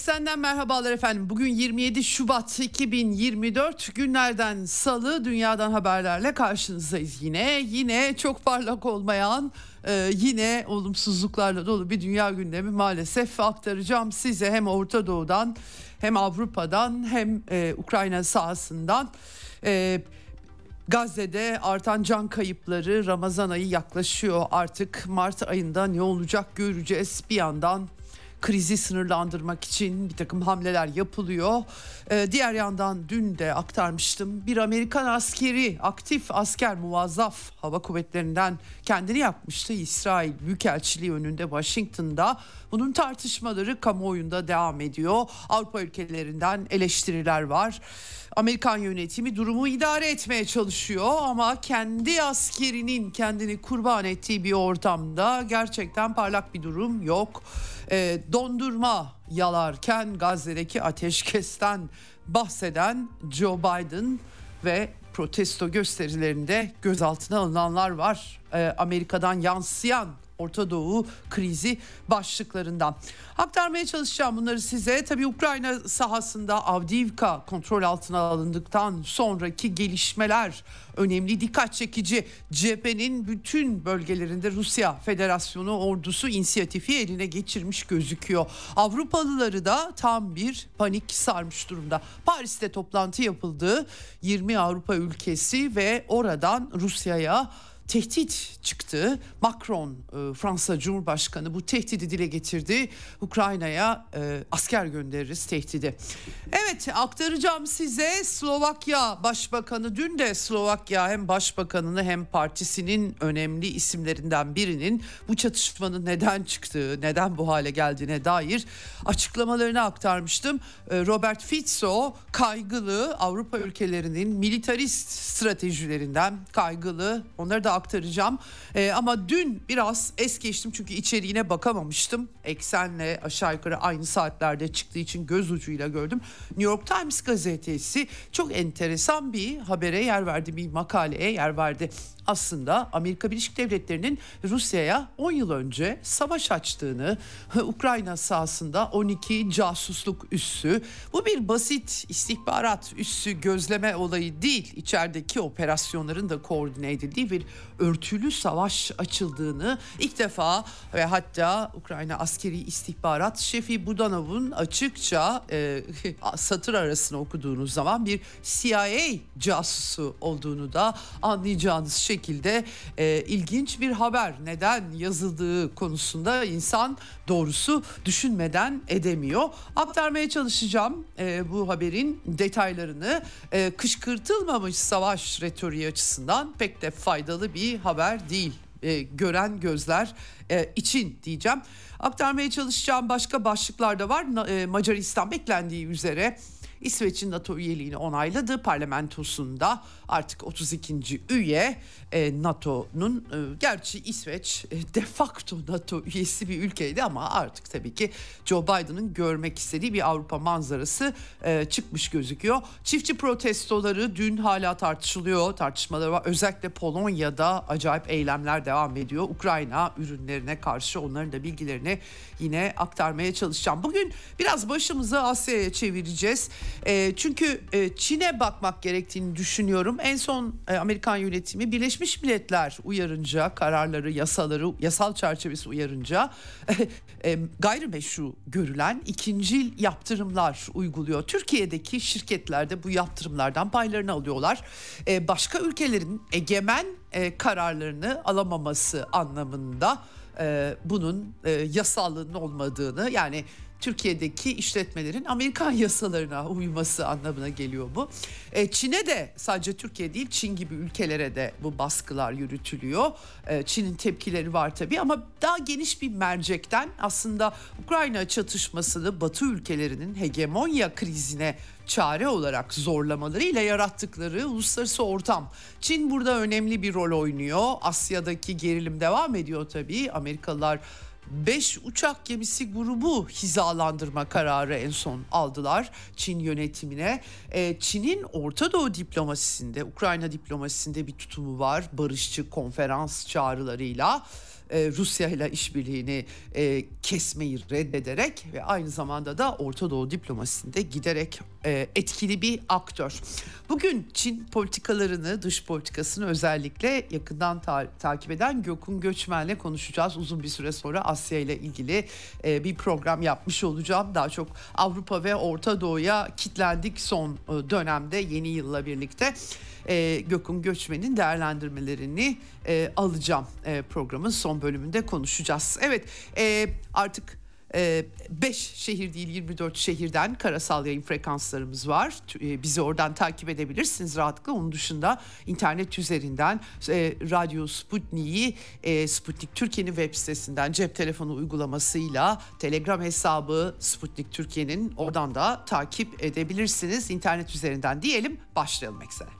Eksenden merhabalar efendim. Bugün 27 Şubat 2024 günlerden salı dünyadan haberlerle karşınızdayız yine. Yine çok parlak olmayan e, yine olumsuzluklarla dolu bir dünya gündemi maalesef aktaracağım size hem Orta Doğu'dan hem Avrupa'dan hem e, Ukrayna sahasından. E, Gazze'de artan can kayıpları Ramazan ayı yaklaşıyor artık Mart ayında ne olacak göreceğiz bir yandan krizi sınırlandırmak için bir takım hamleler yapılıyor. Ee, diğer yandan dün de aktarmıştım bir Amerikan askeri aktif asker muvazzaf hava kuvvetlerinden kendini yapmıştı. İsrail Büyükelçiliği önünde Washington'da bunun tartışmaları kamuoyunda devam ediyor. Avrupa ülkelerinden eleştiriler var. Amerikan yönetimi durumu idare etmeye çalışıyor ama kendi askerinin kendini kurban ettiği bir ortamda gerçekten parlak bir durum yok. E, dondurma yalarken Gazze'deki ateşkesten bahseden Joe Biden ve protesto gösterilerinde gözaltına alınanlar var. E, Amerika'dan yansıyan Orta Doğu krizi başlıklarından. Aktarmaya çalışacağım bunları size. Tabii Ukrayna sahasında Avdiivka kontrol altına alındıktan sonraki gelişmeler önemli dikkat çekici. Cephenin bütün bölgelerinde Rusya Federasyonu ordusu inisiyatifi eline geçirmiş gözüküyor. Avrupalıları da tam bir panik sarmış durumda. Paris'te toplantı yapıldı. 20 Avrupa ülkesi ve oradan Rusya'ya tehdit çıktı. Macron e, Fransa Cumhurbaşkanı bu tehdidi dile getirdi. Ukrayna'ya e, asker göndeririz tehdidi. Evet aktaracağım size Slovakya Başbakanı dün de Slovakya hem başbakanını hem partisinin önemli isimlerinden birinin bu çatışmanın neden çıktığı, neden bu hale geldiğine dair açıklamalarını aktarmıştım. E, Robert Fico kaygılı Avrupa ülkelerinin militarist stratejilerinden kaygılı. Onları da aktaracağım. E, ama dün biraz es geçtim çünkü içeriğine bakamamıştım. Eksenle aşağı yukarı aynı saatlerde çıktığı için göz ucuyla gördüm. New York Times gazetesi çok enteresan bir habere yer verdi, bir makaleye yer verdi aslında Amerika Birleşik Devletleri'nin Rusya'ya 10 yıl önce savaş açtığını, Ukrayna sahasında 12 casusluk üssü, bu bir basit istihbarat üssü gözleme olayı değil, içerideki operasyonların da koordine edildiği bir örtülü savaş açıldığını ilk defa ve hatta Ukrayna askeri istihbarat şefi Budanov'un açıkça e, satır arasını okuduğunuz zaman bir CIA casusu olduğunu da anlayacağınız şekilde e, ilginç bir haber. Neden yazıldığı konusunda insan doğrusu düşünmeden edemiyor. Aktarmaya çalışacağım e, bu haberin detaylarını. E, kışkırtılmamış savaş retoriği açısından pek de faydalı bir haber değil. E, gören gözler e, için diyeceğim. Aktarmaya çalışacağım başka başlıklar da var. E, Macaristan beklendiği üzere İsveç'in NATO üyeliğini onayladı parlamentosunda artık 32. üye e, NATO'nun e, gerçi İsveç e, de facto NATO üyesi bir ülkeydi ama artık tabii ki Joe Biden'ın görmek istediği bir Avrupa manzarası e, çıkmış gözüküyor. Çiftçi protestoları dün hala tartışılıyor. Tartışmalar var. Özellikle Polonya'da acayip eylemler devam ediyor. Ukrayna ürünlerine karşı onların da bilgilerini yine aktarmaya çalışacağım. Bugün biraz başımızı Asya'ya çevireceğiz. E, çünkü e, Çin'e bakmak gerektiğini düşünüyorum. En son e, Amerikan yönetimi Birleşmiş Milletler uyarınca, kararları, yasaları, yasal çerçevesi uyarınca e, gayrimeşru görülen ikincil yaptırımlar uyguluyor. Türkiye'deki şirketler de bu yaptırımlardan paylarını alıyorlar. E, başka ülkelerin egemen kararlarını alamaması anlamında bunun e, yasallığının olmadığını yani Türkiye'deki işletmelerin Amerikan yasalarına uyması anlamına geliyor bu. E, Çin'e de sadece Türkiye değil Çin gibi ülkelere de bu baskılar yürütülüyor. E, Çin'in tepkileri var tabii ama daha geniş bir mercekten aslında Ukrayna çatışmasını Batı ülkelerinin hegemonya krizine çare olarak zorlamalarıyla yarattıkları uluslararası ortam. Çin burada önemli bir rol oynuyor. Asya'daki gerilim devam ediyor tabii. Amerikalılar 5 uçak gemisi grubu hizalandırma kararı en son aldılar Çin yönetimine. Ee, Çin'in Orta Doğu diplomasisinde, Ukrayna diplomasisinde bir tutumu var. Barışçı konferans çağrılarıyla e, Rusya ile işbirliğini e, kesmeyi reddederek ve aynı zamanda da Orta Doğu diplomasisinde giderek e, etkili bir aktör. Bugün Çin politikalarını, dış politikasını özellikle yakından ta- takip eden Gökün Göçmen'le konuşacağız. Uzun bir süre sonra Asya ile ilgili e, bir program yapmış olacağım. Daha çok Avrupa ve Orta Doğu'ya kitlendik son e, dönemde yeni yılla birlikte e, Gökün Göçmen'in değerlendirmelerini e, alacağım e, programın son bölümünde konuşacağız. Evet e, artık 5 şehir değil 24 şehirden karasal yayın frekanslarımız var. Bizi oradan takip edebilirsiniz rahatlıkla. Onun dışında internet üzerinden Radyo Sputnik'i Sputnik Türkiye'nin web sitesinden cep telefonu uygulamasıyla Telegram hesabı Sputnik Türkiye'nin oradan da takip edebilirsiniz. internet üzerinden diyelim başlayalım eksene.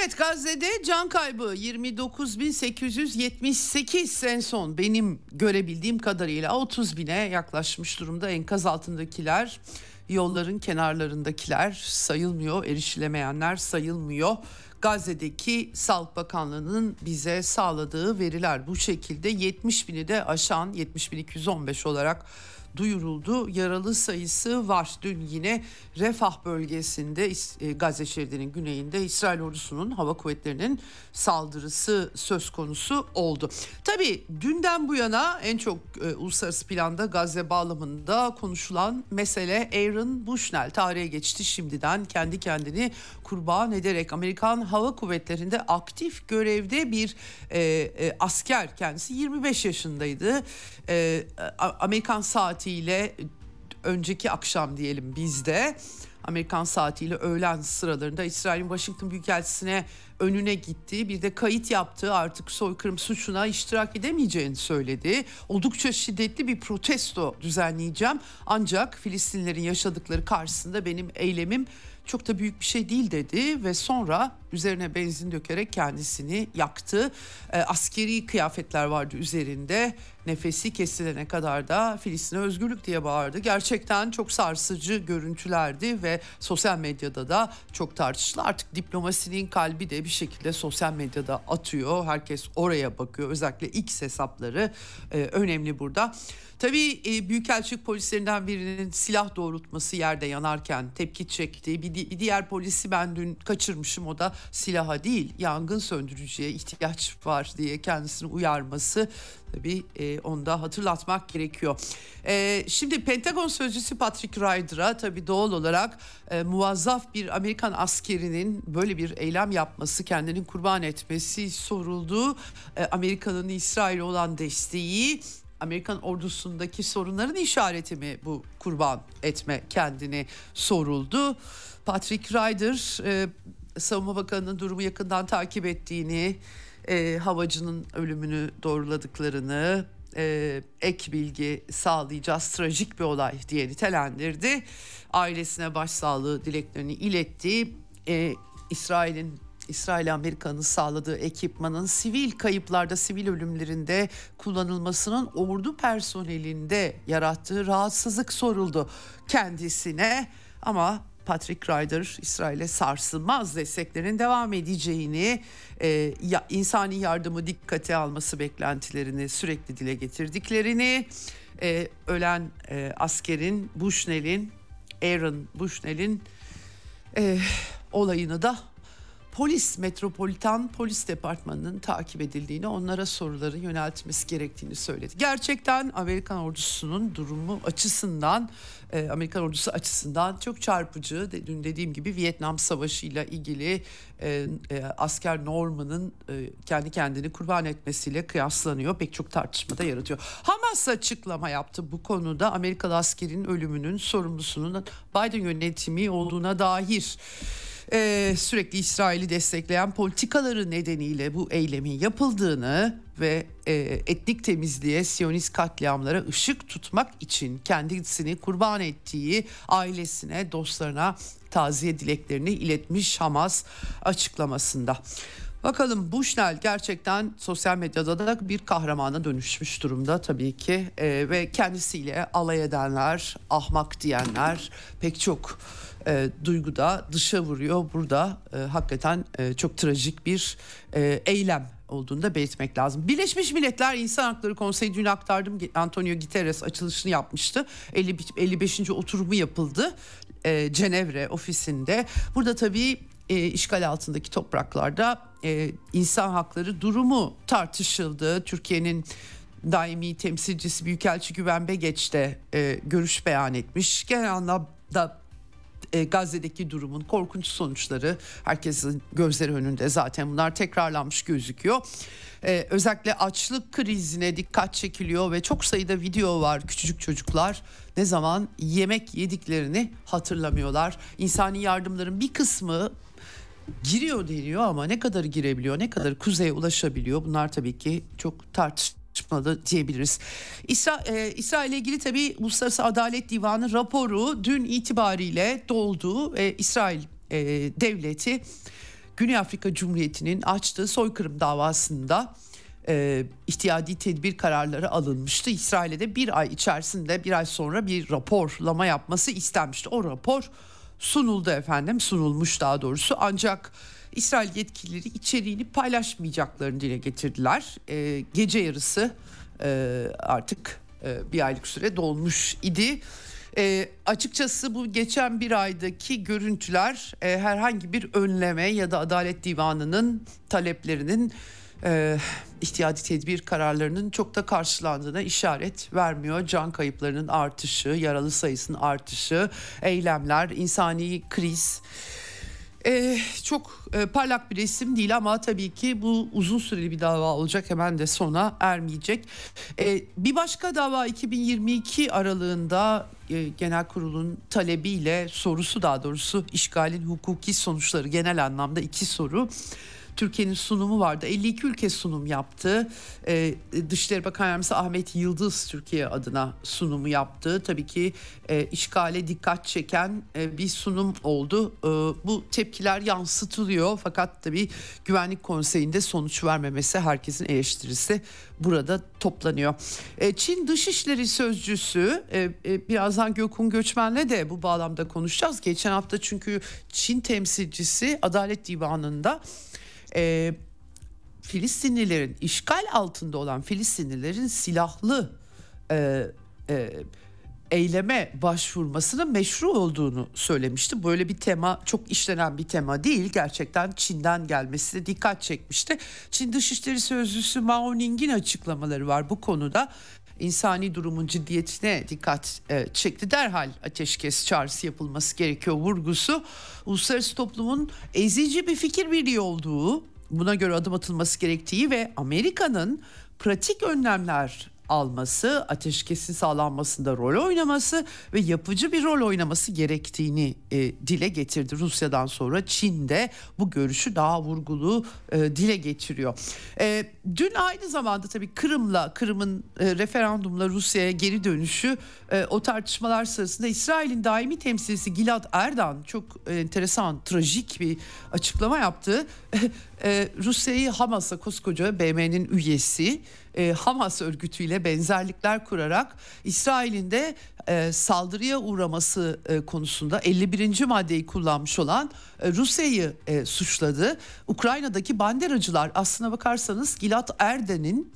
Evet Gazze'de can kaybı 29.878 en son benim görebildiğim kadarıyla 30 bine yaklaşmış durumda enkaz altındakiler yolların kenarlarındakiler sayılmıyor erişilemeyenler sayılmıyor. Gazze'deki Sağlık Bakanlığı'nın bize sağladığı veriler bu şekilde 70 bini de aşan 70.215 olarak duyuruldu. Yaralı sayısı var. Dün yine Refah bölgesinde e, Gazze şeridinin güneyinde İsrail ordusunun hava kuvvetlerinin saldırısı söz konusu oldu. Tabii dünden bu yana en çok e, uluslararası planda Gazze bağlamında konuşulan mesele Aaron Bushnell tarihe geçti şimdiden kendi kendini kurban ederek Amerikan Hava Kuvvetleri'nde aktif görevde bir e, e, asker kendisi 25 yaşındaydı. E, Amerikan saatiyle önceki akşam diyelim bizde Amerikan saatiyle öğlen sıralarında İsrail'in Washington Büyükelçisi'ne önüne gitti. Bir de kayıt yaptı artık soykırım suçuna iştirak edemeyeceğini söyledi. Oldukça şiddetli bir protesto düzenleyeceğim. Ancak Filistinlerin yaşadıkları karşısında benim eylemim çok da büyük bir şey değil dedi ve sonra üzerine benzin dökerek kendisini yaktı. E, askeri kıyafetler vardı üzerinde. Nefesi kesilene kadar da Filistin'e özgürlük diye bağırdı. Gerçekten çok sarsıcı görüntülerdi ve sosyal medyada da çok tartışıldı. Artık diplomasinin kalbi de bir şekilde sosyal medyada atıyor. Herkes oraya bakıyor. Özellikle X hesapları e, önemli burada. Tabii e, Büyükelçilik polislerinden birinin silah doğrultması yerde yanarken tepki çekti. Bir, bir diğer polisi ben dün kaçırmışım o da silaha değil yangın söndürücüye ihtiyaç var diye kendisini uyarması tabii e, onu da hatırlatmak gerekiyor. E, şimdi Pentagon sözcüsü Patrick Ryder'a tabii doğal olarak e, muvazzaf bir Amerikan askerinin böyle bir eylem yapması, kendini kurban etmesi soruldu. E, Amerika'nın İsrail'e olan desteği Amerikan ordusundaki sorunların işareti mi bu kurban etme kendini soruldu. Patrick Ryder e, Savunma Bakanı'nın durumu yakından takip ettiğini, e, havacının ölümünü doğruladıklarını, e, ek bilgi sağlayacağız trajik bir olay diye nitelendirdi. Ailesine başsağlığı dileklerini iletti. E, İsrail'in İsrail Amerika'nın sağladığı ekipmanın sivil kayıplarda, sivil ölümlerinde kullanılmasının ordu personelinde yarattığı rahatsızlık soruldu kendisine. Ama Patrick Ryder İsrail'e sarsılmaz desteklerin devam edeceğini, e, ya, insani yardımı dikkate alması beklentilerini sürekli dile getirdiklerini, e, ölen e, askerin Bushnell'in, Aaron Bushnell'in e, olayını da polis, metropolitan polis departmanının takip edildiğini, onlara soruları yöneltmesi gerektiğini söyledi. Gerçekten Amerikan ordusunun durumu açısından, e, Amerikan ordusu açısından çok çarpıcı. Dün dediğim gibi Vietnam Savaşı ile ilgili e, e, asker Norman'ın e, kendi kendini kurban etmesiyle kıyaslanıyor. Pek çok tartışmada yaratıyor. Hamas açıklama yaptı bu konuda. Amerikalı askerin ölümünün sorumlusunun Biden yönetimi olduğuna dair e, sürekli İsrail'i destekleyen politikaları nedeniyle bu eylemin yapıldığını ve e, etnik temizliğe, Siyonist katliamlara ışık tutmak için kendisini kurban ettiği ailesine, dostlarına taziye dileklerini iletmiş Hamas açıklamasında. Bakalım Bushnell gerçekten sosyal medyada da bir kahramana dönüşmüş durumda tabii ki ee, ve kendisiyle alay edenler, ahmak diyenler pek çok e, duyguda dışa vuruyor. Burada e, hakikaten e, çok trajik bir e, eylem olduğunu da belirtmek lazım. Birleşmiş Milletler İnsan Hakları Konseyi dün aktardım. Antonio Guterres açılışını yapmıştı. 50, 55. oturumu yapıldı. E, Cenevre ofisinde. Burada tabii e, işgal altındaki topraklarda e, insan hakları durumu tartışıldı. Türkiye'nin daimi temsilcisi Büyükelçi Güven Begeç de e, görüş beyan etmiş. Genel anlamda e, Gazze'deki durumun korkunç sonuçları herkesin gözleri önünde zaten bunlar tekrarlanmış gözüküyor. Ee, özellikle açlık krizine dikkat çekiliyor ve çok sayıda video var küçücük çocuklar ne zaman yemek yediklerini hatırlamıyorlar. İnsani yardımların bir kısmı giriyor deniyor ama ne kadar girebiliyor, ne kadar kuzeye ulaşabiliyor bunlar tabii ki çok tartışmalı diyebiliriz. İsra, e, İsrail ile ilgili tabii Uluslararası Adalet Divanı raporu dün itibariyle doldu. E, İsrail e, devleti Güney Afrika Cumhuriyeti'nin açtığı soykırım davasında e, ihtiyadi tedbir kararları alınmıştı. İsrail'e de bir ay içerisinde bir ay sonra bir raporlama yapması istenmişti. O rapor sunuldu efendim sunulmuş daha doğrusu ancak İsrail yetkilileri içeriğini paylaşmayacaklarını dile getirdiler. E, gece yarısı e, artık e, bir aylık süre dolmuş idi. E, açıkçası bu geçen bir aydaki görüntüler e, herhangi bir önleme ya da Adalet Divanı'nın taleplerinin e, ihtiyadi tedbir kararlarının çok da karşılandığına işaret vermiyor. Can kayıplarının artışı, yaralı sayısının artışı, eylemler, insani kriz. Ee, çok e, parlak bir resim değil ama tabii ki bu uzun süreli bir dava olacak hemen de sona ermeyecek. Ee, bir başka dava 2022 aralığında e, genel kurulun talebiyle sorusu daha doğrusu işgalin hukuki sonuçları genel anlamda iki soru. Türkiye'nin sunumu vardı. 52 ülke sunum yaptı. Ee, Dışişleri Bakan Yardımcısı Ahmet Yıldız Türkiye adına sunumu yaptı. Tabii ki e, işgale dikkat çeken e, bir sunum oldu. E, bu tepkiler yansıtılıyor fakat tabii Güvenlik Konseyi'nde sonuç vermemesi herkesin eleştirisi burada toplanıyor. E, Çin Dışişleri Sözcüsü e, e, birazdan Gökhan Göçmen'le de bu bağlamda konuşacağız. Geçen hafta çünkü Çin temsilcisi Adalet Divanı'nda e, Filistinlilerin işgal altında olan Filistinlilerin silahlı e, e, eyleme başvurmasının meşru olduğunu söylemişti. Böyle bir tema çok işlenen bir tema değil. Gerçekten Çin'den gelmesi de dikkat çekmişti. Çin Dışişleri Sözcüsü Mao Ning'in açıklamaları var bu konuda. İnsani durumun ciddiyetine dikkat e, çekti. Derhal ateşkes çağrısı yapılması gerekiyor vurgusu. Uluslararası toplumun ezici bir fikir birliği olduğu, buna göre adım atılması gerektiği ve Amerika'nın pratik önlemler alması, ateşkesin sağlanmasında rol oynaması ve yapıcı bir rol oynaması gerektiğini e, dile getirdi. Rusya'dan sonra Çin de bu görüşü daha vurgulu e, dile getiriyor. E, dün aynı zamanda tabii Kırım'la, Kırım'ın e, referandumla Rusya'ya geri dönüşü e, o tartışmalar sırasında İsrail'in daimi temsilcisi Gilad Erdan çok enteresan, trajik bir açıklama yaptı. e, Rusya'yı Hamas'a koskoca BM'nin üyesi e, Hamas örgütüyle benzerlikler kurarak İsrail'in de e, saldırıya uğraması e, konusunda 51. maddeyi kullanmış olan e, Rusya'yı e, suçladı. Ukrayna'daki banderacılar aslına bakarsanız Gilad Erden'in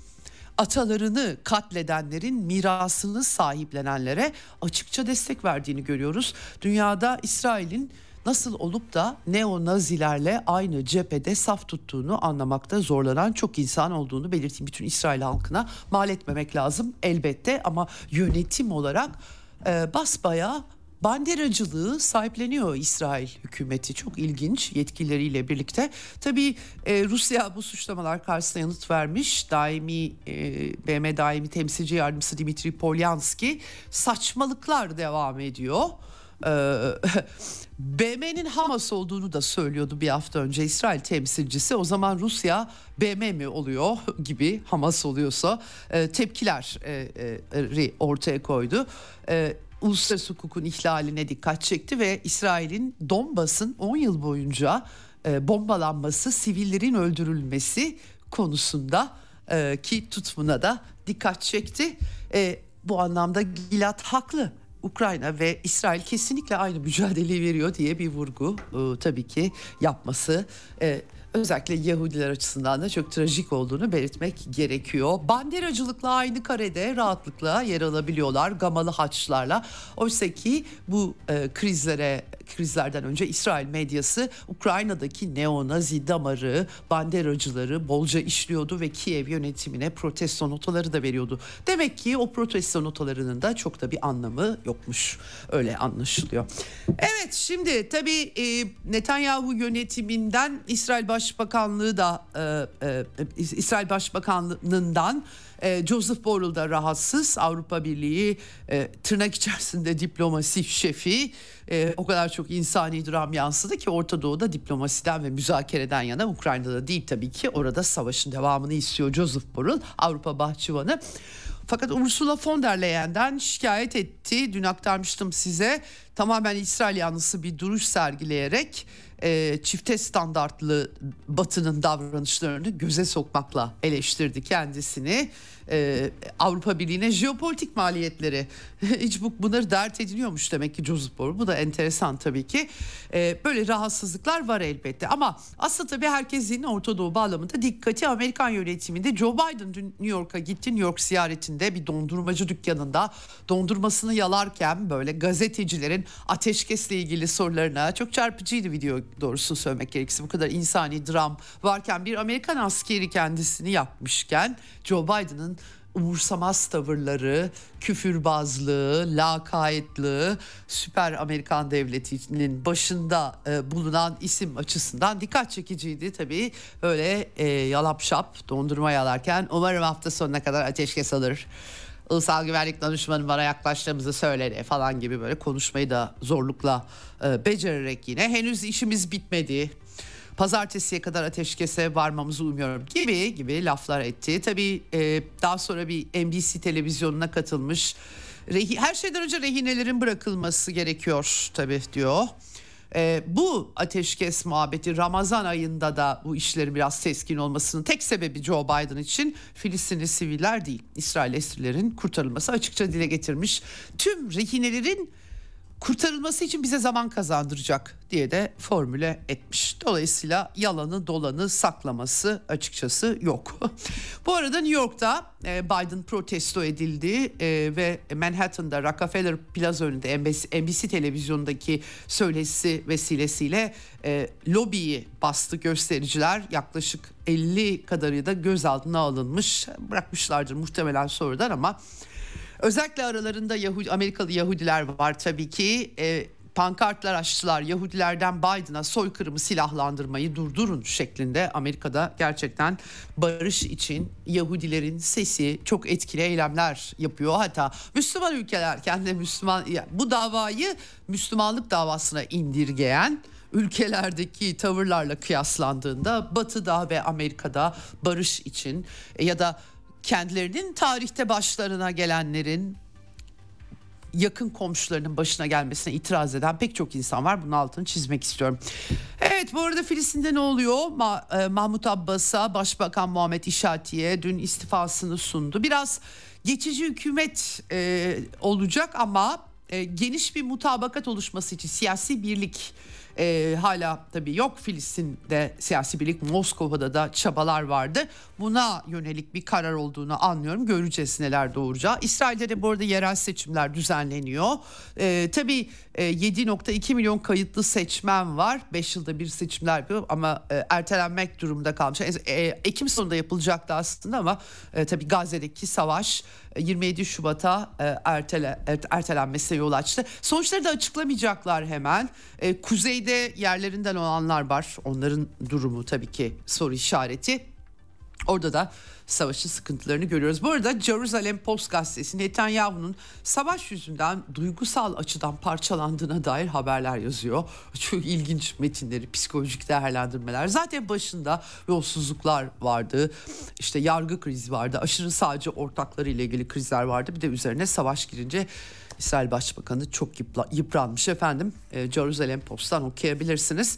atalarını katledenlerin mirasını sahiplenenlere açıkça destek verdiğini görüyoruz. Dünyada İsrail'in nasıl olup da neo-nazilerle aynı cephede saf tuttuğunu anlamakta zorlanan çok insan olduğunu belirteyim. Bütün İsrail halkına mal etmemek lazım elbette ama yönetim olarak e, basbaya banderacılığı sahipleniyor İsrail hükümeti. Çok ilginç yetkilileriyle birlikte. Tabii e, Rusya bu suçlamalar karşısında yanıt vermiş. Daimi e, BM daimi temsilci yardımcısı Dimitri Polyanski saçmalıklar devam ediyor. BM'nin Hamas olduğunu da söylüyordu bir hafta önce İsrail temsilcisi. O zaman Rusya BM mi oluyor gibi Hamas oluyorsa e, tepkiler e, e, ortaya koydu. Uluslararası hukukun ihlaline dikkat çekti ve İsrail'in Donbas'ın 10 yıl boyunca bombalanması, sivillerin öldürülmesi konusunda ki tutumuna da dikkat çekti. Bu anlamda Gilad haklı. Ukrayna ve İsrail kesinlikle aynı mücadeleyi veriyor diye bir vurgu e, tabii ki yapması e, özellikle Yahudiler açısından da çok trajik olduğunu belirtmek gerekiyor. Banderacılıkla aynı karede rahatlıkla yer alabiliyorlar gamalı haçlarla. Oysa ki bu e, krizlere krizlerden önce İsrail medyası Ukrayna'daki neonazi damarı, banderacıları bolca işliyordu ve Kiev yönetimine protesto notaları da veriyordu. Demek ki o protesto notalarının da çok da bir anlamı yokmuş. Öyle anlaşılıyor. Evet şimdi tabii e, Netanyahu yönetiminden İsrail Başbakanlığı da e, e, İsrail Başbakanlığından e, Joseph Borrell da rahatsız. Avrupa Birliği e, tırnak içerisinde diplomasi şefi e, o kadar çok insani dram yansıdı ki Orta Doğu'da diplomasiden ve müzakereden yana Ukrayna'da değil tabii ki orada savaşın devamını istiyor Joseph Borrell Avrupa Bahçıvanı. Fakat Ursula von der Leyen'den şikayet etti. Dün aktarmıştım size. Tamamen İsrail yanlısı bir duruş sergileyerek e, çifte standartlı Batı'nın davranışlarını göze sokmakla eleştirdi kendisini e, Avrupa Birliği'ne jeopolitik maliyetleri hiç bu, bunları dert ediliyormuş demek ki Borrell. Bu da enteresan tabii ki. E, böyle rahatsızlıklar var elbette ama aslında tabii herkesin Orta Doğu bağlamında dikkati Amerikan yönetiminde Joe Biden dün New York'a gitti. New York ziyaretinde bir dondurmacı dükkanında dondurmasını yalarken böyle gazetecilerin ateşkesle ilgili sorularına çok çarpıcıydı video doğrusunu söylemek gerekirse bu kadar insani dram varken bir Amerikan askeri kendisini yapmışken Joe Biden'ın umursamaz tavırları, küfürbazlığı, lakaytlığı süper Amerikan devletinin başında e, bulunan isim açısından dikkat çekiciydi tabii. Öyle e, yalap şap dondurma yalarken umarım hafta sonuna kadar ateşkes alır. Ulusal Güvenlik Danışmanı bana yaklaştığımızı söyledi falan gibi böyle konuşmayı da zorlukla e, becererek yine henüz işimiz bitmedi pazartesiye kadar ateşkese varmamızı umuyorum gibi gibi laflar etti. Tabii e, daha sonra bir NBC televizyonuna katılmış. Rehi, her şeyden önce rehinelerin bırakılması gerekiyor tabii diyor. E, bu ateşkes muhabbeti Ramazan ayında da bu işlerin biraz teskin olmasının tek sebebi Joe Biden için Filistinli siviller değil. İsrail esirlerin kurtarılması açıkça dile getirmiş. Tüm rehinelerin kurtarılması için bize zaman kazandıracak diye de formüle etmiş. Dolayısıyla yalanı dolanı saklaması açıkçası yok. Bu arada New York'ta e, Biden protesto edildi e, ve Manhattan'da Rockefeller Plaza önünde NBC, NBC televizyondaki söyleşisi vesilesiyle e, lobiyi bastı göstericiler. Yaklaşık 50 kadarı da gözaltına alınmış. Bırakmışlardır muhtemelen sonradan ama Özellikle aralarında Yahudi, Amerikalı Yahudiler var tabii ki. E, pankartlar açtılar Yahudilerden Biden'a soykırımı silahlandırmayı durdurun şeklinde Amerika'da gerçekten barış için Yahudilerin sesi çok etkili eylemler yapıyor. Hatta Müslüman ülkeler kendi Müslüman yani bu davayı Müslümanlık davasına indirgeyen ülkelerdeki tavırlarla kıyaslandığında Batı'da ve Amerika'da barış için ya da kendilerinin tarihte başlarına gelenlerin yakın komşularının başına gelmesine itiraz eden pek çok insan var. Bunun altını çizmek istiyorum. Evet bu arada Filistin'de ne oluyor? Ma- e, Mahmut Abbas'a Başbakan Muhammed İşati'ye dün istifasını sundu. Biraz geçici hükümet e, olacak ama e, geniş bir mutabakat oluşması için siyasi birlik e, hala tabii yok Filistin'de siyasi birlik Moskova'da da çabalar vardı. Buna yönelik bir karar olduğunu anlıyorum. Göreceğiz neler doğuracağı. İsrail'de de bu arada yerel seçimler düzenleniyor. E, tabii e, 7.2 milyon kayıtlı seçmen var. 5 yılda bir seçimler yapıyor ama e, ertelenmek durumunda kalmış. E, e, Ekim sonunda yapılacaktı aslında ama e, tabii Gazze'deki savaş 27 e, Şubat'a e, ertele, ertelenmesine yol açtı. Sonuçları da açıklamayacaklar hemen. E, kuzeyde yerlerinden olanlar var. Onların durumu tabii ki soru işareti. Orada da savaşın sıkıntılarını görüyoruz. Bu arada Jerusalem Post gazetesi Netanyahu'nun savaş yüzünden duygusal açıdan parçalandığına dair haberler yazıyor. Çok ilginç metinleri, psikolojik değerlendirmeler. Zaten başında yolsuzluklar vardı. İşte yargı krizi vardı. Aşırı sağcı ortakları ile ilgili krizler vardı. Bir de üzerine savaş girince İsrail Başbakanı çok yıpranmış efendim. E, Jerusalem Post'tan okuyabilirsiniz.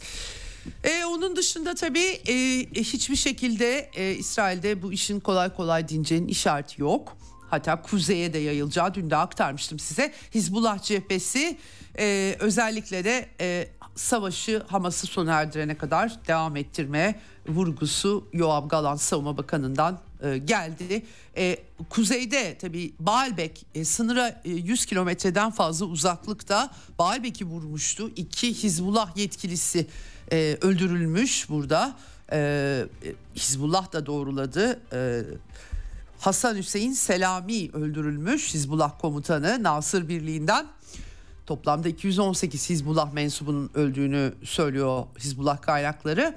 E, onun dışında tabii e, hiçbir şekilde e, İsrail'de bu işin kolay kolay dineceğinin işareti yok. Hatta kuzeye de yayılacağı dün de aktarmıştım size. Hizbullah cephesi e, özellikle de e, savaşı Hamas'ı sona erdirene kadar devam ettirme vurgusu Yoav Galan Savunma Bakanı'ndan e, geldi. E, kuzeyde tabii Baalbek e, sınıra e, 100 kilometreden fazla uzaklıkta Baalbek'i vurmuştu. İki Hizbullah yetkilisi e, öldürülmüş burada. E, Hizbullah da doğruladı. E, Hasan Hüseyin Selami öldürülmüş Hizbullah komutanı Nasır Birliği'nden. Toplamda 218 Hizbullah mensubunun öldüğünü söylüyor Hizbullah kaynakları.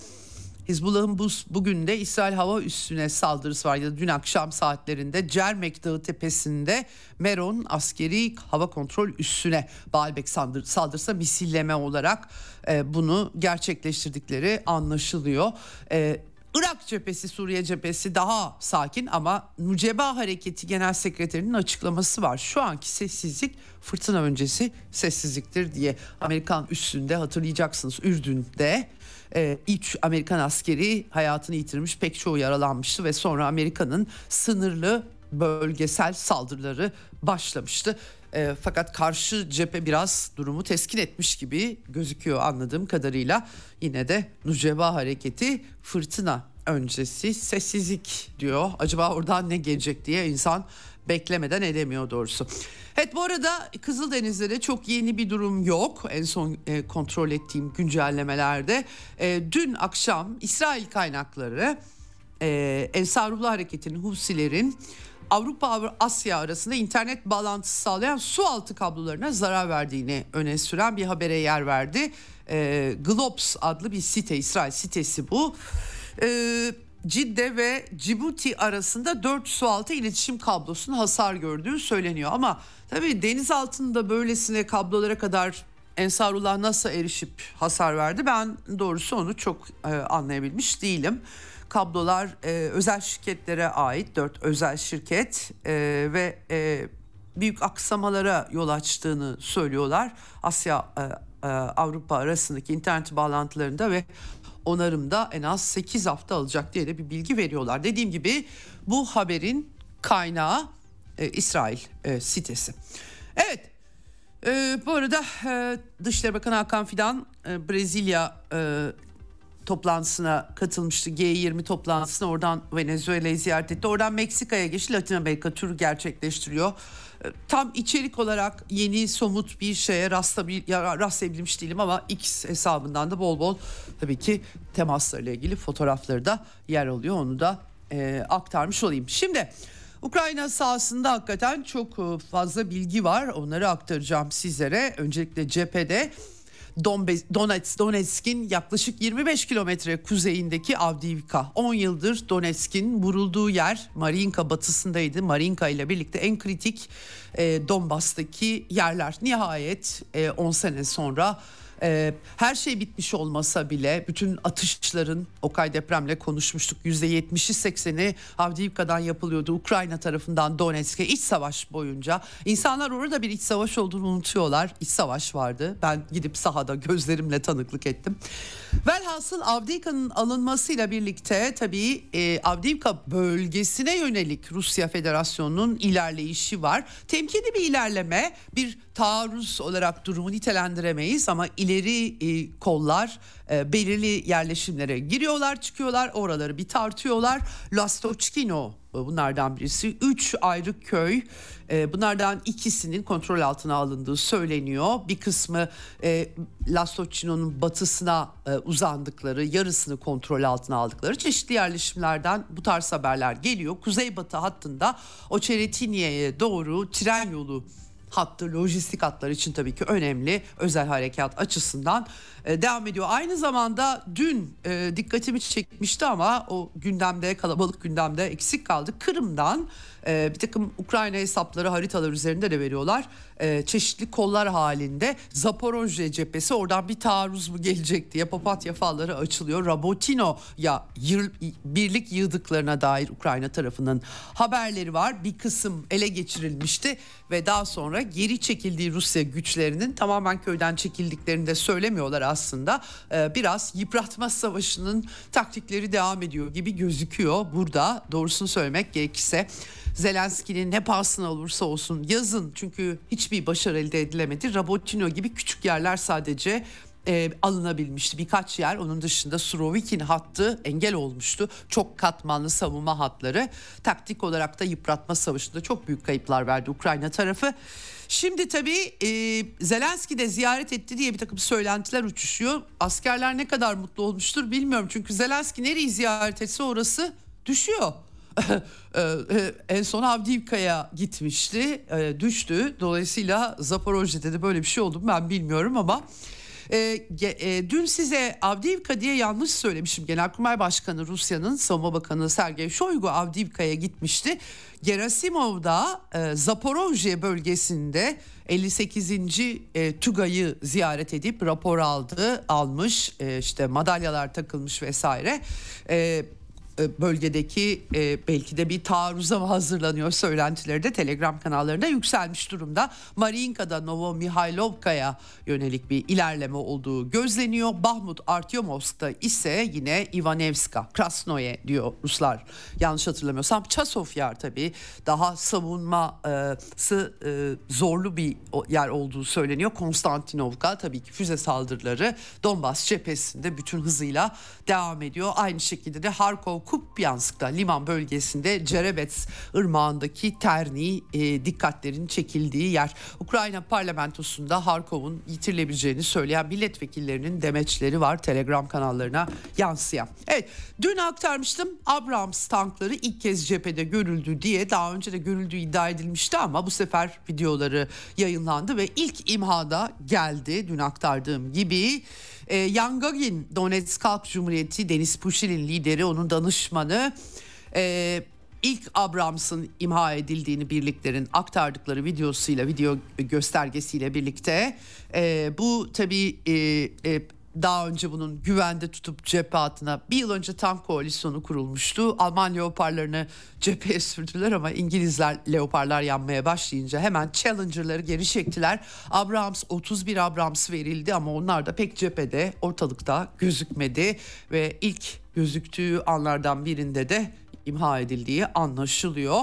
Hizbullah'ın bu, bugün de İsrail hava üssüne saldırısı var ya dün akşam saatlerinde Cermek Dağı tepesinde Meron askeri hava kontrol üssüne Baalbek saldır, saldırısı misilleme olarak e, bunu gerçekleştirdikleri anlaşılıyor. E, Irak cephesi, Suriye cephesi daha sakin ama Nuceba Hareketi Genel Sekreterinin açıklaması var. Şu anki sessizlik fırtına öncesi sessizliktir diye Amerikan üstünde hatırlayacaksınız Ürdün'de e, iç Amerikan askeri hayatını yitirmiş pek çoğu yaralanmıştı ve sonra Amerika'nın sınırlı bölgesel saldırıları başlamıştı. E, fakat karşı cephe biraz durumu teskin etmiş gibi gözüküyor anladığım kadarıyla. Yine de Nuceba hareketi fırtına öncesi sessizlik diyor. Acaba oradan ne gelecek diye insan beklemeden edemiyor doğrusu. Evet bu arada Kızıldeniz'de de çok yeni bir durum yok. En son e, kontrol ettiğim güncellemelerde. E, dün akşam İsrail kaynakları e, Ensarullah Hareketi'nin Husilerin Avrupa Asya arasında internet bağlantısı sağlayan su altı kablolarına zarar verdiğini öne süren bir habere yer verdi. E, Globs adlı bir site İsrail sitesi bu. E, Cidde ve Cibuti arasında 4 sualtı iletişim kablosunun hasar gördüğü söyleniyor. Ama tabii deniz altında böylesine kablolara kadar Ensarullah nasıl erişip hasar verdi ben doğrusu onu çok e, anlayabilmiş değilim. Kablolar e, özel şirketlere ait 4 özel şirket e, ve e, büyük aksamalara yol açtığını söylüyorlar. Asya e, e, Avrupa arasındaki internet bağlantılarında ve onarımda en az 8 hafta alacak diye de bir bilgi veriyorlar. Dediğim gibi bu haberin kaynağı e, İsrail e, sitesi. Evet e, bu arada e, Dışişleri Bakanı Hakan Fidan e, Brezilya e, toplantısına katılmıştı. G20 toplantısına oradan Venezuela'yı ziyaret etti. Oradan Meksika'ya geçti. Latin Amerika turu gerçekleştiriyor tam içerik olarak yeni somut bir şeye rastlayabilmiş değilim ama X hesabından da bol bol tabii ki temaslarla ilgili fotoğrafları da yer alıyor. Onu da e, aktarmış olayım. Şimdi Ukrayna sahasında hakikaten çok e, fazla bilgi var. Onları aktaracağım sizlere. Öncelikle cephede Donetsk'in yaklaşık 25 kilometre kuzeyindeki Avdiivka. 10 yıldır Donetsk'in vurulduğu yer Marinka batısındaydı. Marinka ile birlikte en kritik e, Donbas'taki yerler. Nihayet e, 10 sene sonra Ee, her şey bitmiş olmasa bile bütün atışların Okay depremle konuşmuştuk. %70'i 80'i Avdiivka'dan yapılıyordu. Ukrayna tarafından Donetsk'e iç savaş boyunca. insanlar orada bir iç savaş olduğunu unutuyorlar. İç savaş vardı. Ben gidip sahada gözlerimle tanıklık ettim. Velhasıl Avdiivka'nın alınmasıyla birlikte tabii e, Avdiivka bölgesine yönelik Rusya Federasyonu'nun ilerleyişi var. Temkinli bir ilerleme bir taarruz olarak durumu nitelendiremeyiz ama ileri e, kollar e, belirli yerleşimlere giriyorlar çıkıyorlar oraları bir tartıyorlar. Lastochkino e, bunlardan birisi. Üç ayrı köy e, bunlardan ikisinin kontrol altına alındığı söyleniyor. Bir kısmı Lastochkino'nun batısına uzandıkları yarısını kontrol altına aldıkları çeşitli yerleşimlerden bu tarz haberler geliyor. Kuzeybatı hattında Oçeretiniye'ye doğru tren yolu hattı lojistik hatlar için tabii ki önemli özel harekat açısından e, devam ediyor. Aynı zamanda dün e, dikkatimi çekmişti ama o gündemde kalabalık gündemde eksik kaldı. Kırım'dan e, bir takım Ukrayna hesapları haritalar üzerinde de veriyorlar. E, çeşitli kollar halinde Zaporojye cephesi oradan bir taarruz mu gelecek diye papatya falları açılıyor. Rabotino ya birlik yığdıklarına dair Ukrayna tarafının haberleri var. Bir kısım ele geçirilmişti ve daha sonra geri çekildiği Rusya güçlerinin tamamen köyden çekildiklerini de söylemiyorlar aslında. E, biraz yıpratma savaşının taktikleri devam ediyor gibi gözüküyor burada doğrusunu söylemek gerekirse. Zelenski'nin ne pahasına olursa olsun yazın çünkü hiçbir başarı elde edilemedi. Rabotino gibi küçük yerler sadece e, alınabilmişti. Birkaç yer onun dışında Surovikin hattı engel olmuştu. Çok katmanlı savunma hatları taktik olarak da yıpratma savaşında çok büyük kayıplar verdi Ukrayna tarafı. Şimdi tabii e, Zelenski de ziyaret etti diye bir takım söylentiler uçuşuyor. Askerler ne kadar mutlu olmuştur bilmiyorum. Çünkü Zelenski nereyi ziyaret etse orası düşüyor. E, e, en son Avdiivka'ya gitmişti, e, düştü. Dolayısıyla Zaporojye'de de böyle bir şey oldu ben bilmiyorum ama... E, dün size Avdiivka diye yanlış söylemişim. Genelkurmay Başkanı Rusya'nın Savunma Bakanı Sergey Shoigu Avdiivka'ya gitmişti. Gerasimov'da e, Zaporojye bölgesinde 58. E, TUGA'yı ziyaret edip rapor aldı, almış, işte madalyalar takılmış vesaire. Bölgedeki e, belki de bir taarruza hazırlanıyor söylentileri de Telegram kanallarında yükselmiş durumda. Mariinka'da Novo Mihailovka'ya yönelik bir ilerleme olduğu gözleniyor. Bahmut Artyomovsk'ta ise yine Ivanevska, Krasnoye diyor Ruslar. Yanlış hatırlamıyorsam Çasov yer tabii daha savunması e, zorlu bir yer olduğu söyleniyor. Konstantinovka tabii ki füze saldırıları Donbas cephesinde bütün hızıyla devam ediyor. Aynı şekilde de Harkov Kupyansk'ta liman bölgesinde Cerebets ırmağındaki Terni e, dikkatlerin çekildiği yer. Ukrayna parlamentosunda Harkov'un yitirilebileceğini söyleyen milletvekillerinin demeçleri var Telegram kanallarına yansıyan. Evet dün aktarmıştım Abrams tankları ilk kez cephede görüldü diye daha önce de görüldüğü iddia edilmişti ama bu sefer videoları yayınlandı ve ilk imhada geldi dün aktardığım gibi. E, Yangagin Donetsk Halk Cumhuriyeti Deniz Pushilin lideri onun danışmanı. E, ilk Abrams'ın imha edildiğini birliklerin aktardıkları videosuyla video göstergesiyle birlikte. E, bu tabii e, e, daha önce bunun güvende tutup cephe altına bir yıl önce tank koalisyonu kurulmuştu. Alman leoparlarını cepheye sürdüler ama İngilizler leoparlar yanmaya başlayınca hemen Challenger'ları geri çektiler. Abrams 31 Abrams verildi ama onlar da pek cephede ortalıkta gözükmedi ve ilk gözüktüğü anlardan birinde de imha edildiği anlaşılıyor.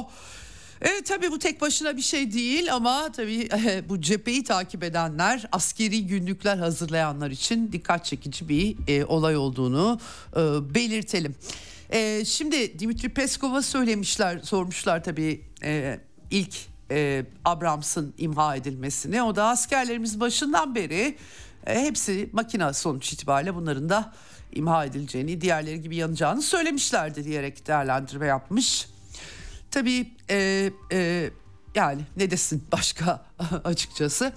Evet tabii bu tek başına bir şey değil ama tabii bu cepheyi takip edenler askeri günlükler hazırlayanlar için dikkat çekici bir e, olay olduğunu e, belirtelim. E, şimdi Dimitri Peskov'a söylemişler sormuşlar tabii e, ilk e, Abrams'ın imha edilmesini. O da askerlerimiz başından beri e, hepsi makina sonuç itibariyle bunların da imha edileceğini diğerleri gibi yanacağını söylemişlerdi diyerek değerlendirme yapmış. Tabii e, e, yani ne desin başka açıkçası.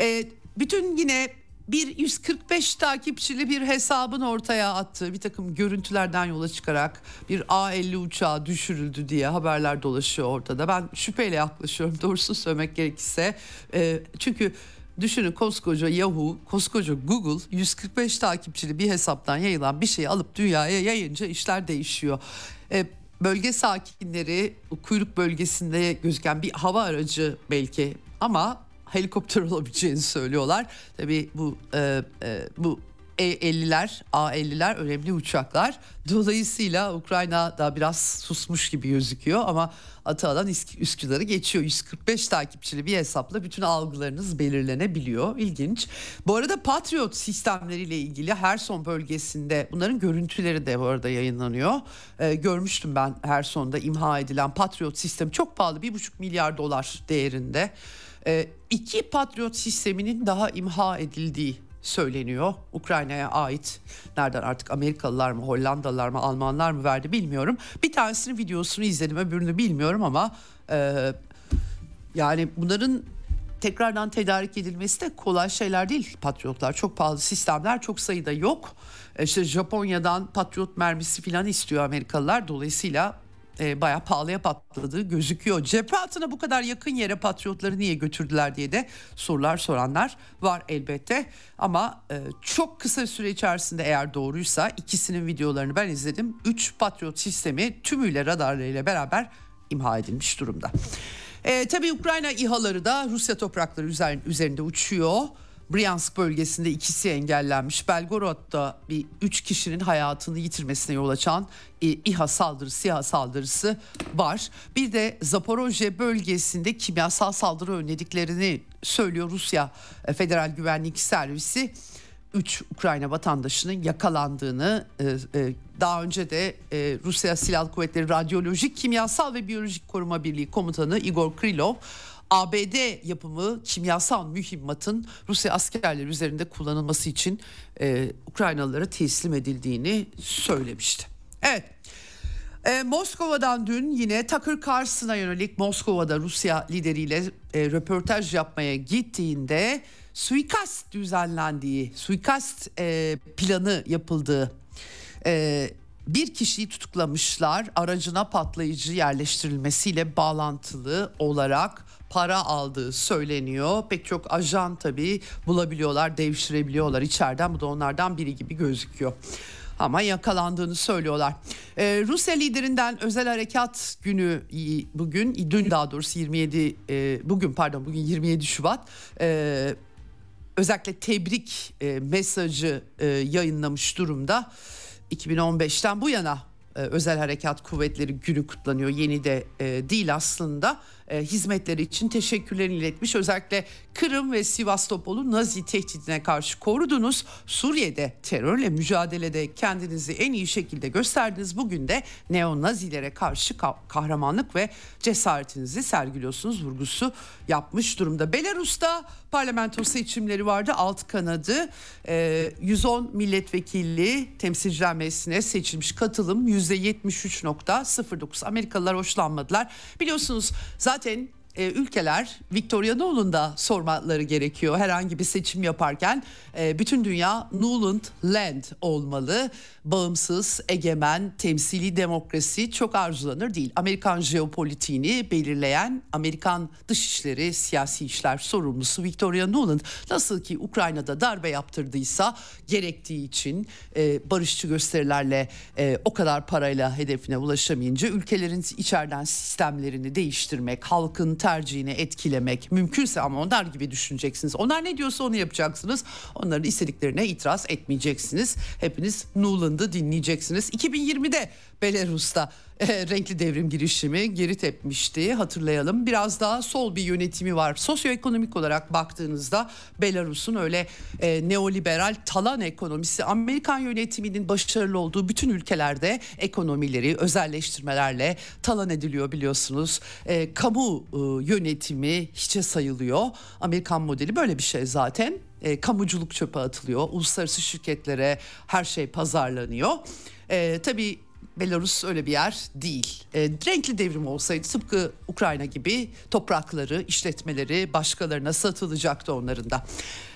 E, bütün yine bir 145 takipçili bir hesabın ortaya attığı bir takım görüntülerden yola çıkarak bir A-50 uçağı düşürüldü diye haberler dolaşıyor ortada. Ben şüpheyle yaklaşıyorum doğrusu söylemek gerekirse. E, çünkü Düşünün koskoca Yahoo, koskoca Google 145 takipçili bir hesaptan yayılan bir şeyi alıp dünyaya yayınca işler değişiyor. E, bölge sakinleri kuyruk bölgesinde gözüken bir hava aracı belki ama helikopter olabileceğini söylüyorlar. Tabii bu e, e, bu e-50'ler, A-50'ler önemli uçaklar. Dolayısıyla Ukrayna da biraz susmuş gibi gözüküyor ama Atalan Üsküdar'ı geçiyor. 145 takipçili bir hesapla bütün algılarınız belirlenebiliyor. İlginç. Bu arada Patriot sistemleriyle ilgili Herson bölgesinde bunların görüntüleri de bu arada yayınlanıyor. Ee, görmüştüm ben Herson'da imha edilen Patriot sistemi çok pahalı 1,5 milyar dolar değerinde. Ee, iki Patriot sisteminin daha imha edildiği söyleniyor. Ukrayna'ya ait nereden artık Amerikalılar mı Hollandalılar mı Almanlar mı verdi bilmiyorum. Bir tanesinin videosunu izledim öbürünü bilmiyorum ama e, yani bunların tekrardan tedarik edilmesi de kolay şeyler değil. Patriotlar çok pahalı sistemler çok sayıda yok. E, işte Japonya'dan patriot mermisi falan istiyor Amerikalılar. Dolayısıyla e, bayağı pahalıya patladığı gözüküyor. Cephe altına bu kadar yakın yere patriotları niye götürdüler diye de sorular soranlar var elbette. Ama e, çok kısa süre içerisinde eğer doğruysa ikisinin videolarını ben izledim. 3 patriot sistemi tümüyle radarlarıyla beraber imha edilmiş durumda. E, tabii Ukrayna İHA'ları da Rusya toprakları üzerinde uçuyor. Bryansk bölgesinde ikisi engellenmiş. Belgorod'da bir üç kişinin hayatını yitirmesine yol açan e, İHA saldırısı, SİHA saldırısı var. Bir de Zaporojye bölgesinde kimyasal saldırı önlediklerini söylüyor Rusya Federal Güvenlik Servisi. 3 Ukrayna vatandaşının yakalandığını e, e, daha önce de e, Rusya Silahlı Kuvvetleri Radyolojik, Kimyasal ve Biyolojik Koruma Birliği Komutanı Igor Krylov ABD yapımı kimyasal mühimmatın Rusya askerleri üzerinde kullanılması için e, Ukraynalılara teslim edildiğini söylemişti. Evet. E, Moskova'dan dün yine Tucker Carlson'a yönelik Moskova'da Rusya lideriyle e, röportaj yapmaya gittiğinde suikast düzenlendiği, suikast e, planı yapıldığı e, bir kişiyi tutuklamışlar aracına patlayıcı yerleştirilmesiyle bağlantılı olarak para aldığı söyleniyor. Pek çok ajan tabii bulabiliyorlar, devşirebiliyorlar içeriden. Bu da onlardan biri gibi gözüküyor ama yakalandığını söylüyorlar. Ee, Rusya liderinden özel harekat günü bugün, dün daha doğrusu 27 e, bugün pardon bugün 27 Şubat. E, özellikle tebrik e, mesajı e, yayınlamış durumda. 2015'ten bu yana e, özel harekat kuvvetleri günü kutlanıyor. Yeni de e, değil aslında e, hizmetleri için teşekkürlerini iletmiş. Özellikle Kırım ve Sivastopol'u Nazi tehdidine karşı korudunuz. Suriye'de terörle mücadelede kendinizi en iyi şekilde gösterdiniz. Bugün de neo-nazilere karşı kahramanlık ve cesaretinizi sergiliyorsunuz vurgusu yapmış durumda. Belarus'ta parlamento seçimleri vardı. Alt kanadı 110 e, milletvekilli temsilciler meclisine seçilmiş katılım %73.09. Amerikalılar hoşlanmadılar. Biliyorsunuz zaten zaten e, ülkeler Victoria Nuland'a sormaları gerekiyor herhangi bir seçim yaparken. E, bütün dünya Nuland Land olmalı. Bağımsız, egemen, temsili demokrasi çok arzulanır değil. Amerikan jeopolitiğini belirleyen Amerikan Dışişleri Siyasi işler sorumlusu Victoria Nuland nasıl ki Ukrayna'da darbe yaptırdıysa gerektiği için e, barışçı gösterilerle e, o kadar parayla hedefine ulaşamayınca ülkelerin içeriden sistemlerini değiştirmek, halkın tercihini etkilemek mümkünse ama onlar gibi düşüneceksiniz. Onlar ne diyorsa onu yapacaksınız. Onların istediklerine itiraz etmeyeceksiniz. Hepiniz Nuland'ı dinleyeceksiniz. 2020'de Belarus'ta e, renkli devrim girişimi geri tepmişti hatırlayalım. Biraz daha sol bir yönetimi var. Sosyoekonomik olarak baktığınızda Belarus'un öyle e, neoliberal talan ekonomisi Amerikan yönetiminin başarılı olduğu bütün ülkelerde ekonomileri özelleştirmelerle talan ediliyor biliyorsunuz. E, kamu e, yönetimi hiçe sayılıyor. Amerikan modeli böyle bir şey zaten. E, kamuculuk çöpe atılıyor. Uluslararası şirketlere her şey pazarlanıyor. E, tabii Belarus öyle bir yer değil. E, renkli devrim olsaydı tıpkı Ukrayna gibi toprakları, işletmeleri başkalarına satılacaktı onların da.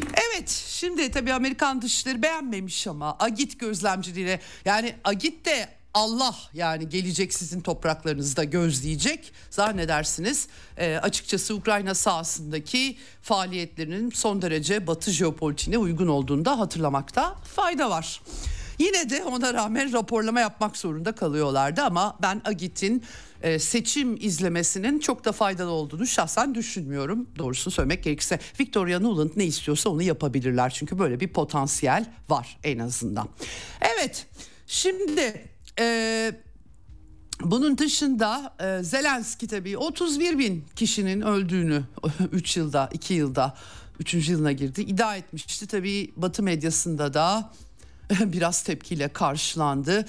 Evet şimdi tabii Amerikan dışları beğenmemiş ama Agit gözlemciliğine yani Agit de Allah yani gelecek sizin topraklarınızda gözleyecek zannedersiniz. E, açıkçası Ukrayna sahasındaki faaliyetlerinin son derece Batı jeopolitiğine uygun olduğunu da hatırlamakta fayda var. Yine de ona rağmen raporlama yapmak zorunda kalıyorlardı ama ben Agit'in e, seçim izlemesinin çok da faydalı olduğunu şahsen düşünmüyorum. Doğrusunu söylemek gerekirse Victoria Nuland ne istiyorsa onu yapabilirler. Çünkü böyle bir potansiyel var en azından. Evet şimdi e, bunun dışında e, Zelenski tabii 31 bin kişinin öldüğünü 3 yılda 2 yılda 3. yılına girdi iddia etmişti. Tabii Batı medyasında da biraz tepkiyle karşılandı.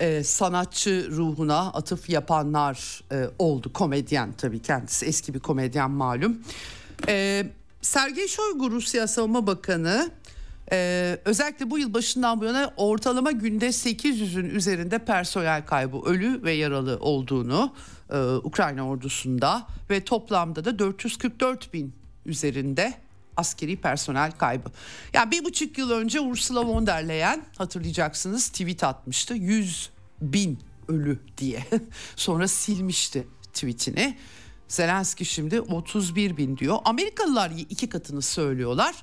Ee, sanatçı ruhuna atıf yapanlar e, oldu. Komedyen tabii kendisi eski bir komedyen malum. Ee, Sergey Shoigu Rusya Savunma Bakanı ee, özellikle bu yıl başından bu yana ortalama günde 800'ün üzerinde personel kaybı ölü ve yaralı olduğunu e, Ukrayna ordusunda ve toplamda da 444 bin üzerinde askeri personel kaybı. Yani bir buçuk yıl önce Ursula von der Leyen hatırlayacaksınız tweet atmıştı 100 bin ölü diye sonra silmişti tweetini. Zelenski şimdi 31 bin diyor. Amerikalılar iki katını söylüyorlar.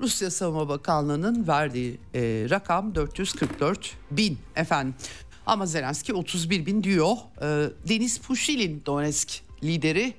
Rusya Savunma Bakanlığı'nın verdiği e, rakam 444 bin efendim. Ama Zelenski 31 bin diyor. E, Deniz Pushilin Donetsk lideri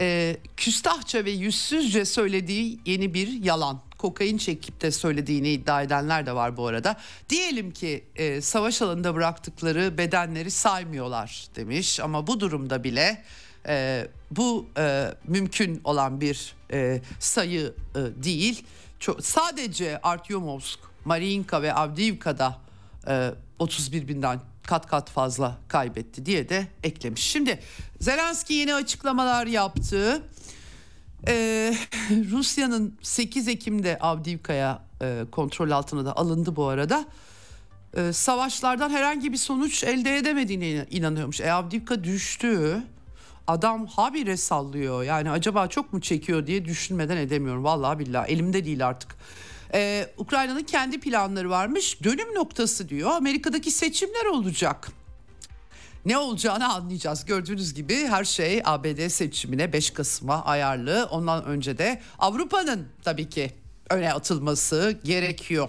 e, küstahça ve yüzsüzce söylediği yeni bir yalan. Kokain çekip de söylediğini iddia edenler de var bu arada. Diyelim ki e, savaş alanında bıraktıkları bedenleri saymıyorlar demiş ama bu durumda bile e, bu e, mümkün olan bir e, sayı e, değil. Çok, sadece Artyomovsk, Mariinka ve Avdiivka'da e, 31 binden kat kat fazla kaybetti diye de eklemiş. Şimdi Zelenski yeni açıklamalar yaptı. Ee, Rusya'nın 8 Ekim'de Avdiivka'ya e, kontrol altına da alındı bu arada. Ee, savaşlardan herhangi bir sonuç elde edemediğine inanıyormuş. E, Avdiivka düştü. Adam habire sallıyor. Yani acaba çok mu çekiyor diye düşünmeden edemiyorum. Vallahi billahi elimde değil artık. Ee, Ukrayna'nın kendi planları varmış. Dönüm noktası diyor. Amerika'daki seçimler olacak. Ne olacağını anlayacağız. Gördüğünüz gibi her şey ABD seçimine 5 Kasım'a ayarlı. Ondan önce de Avrupa'nın tabii ki öne atılması gerekiyor.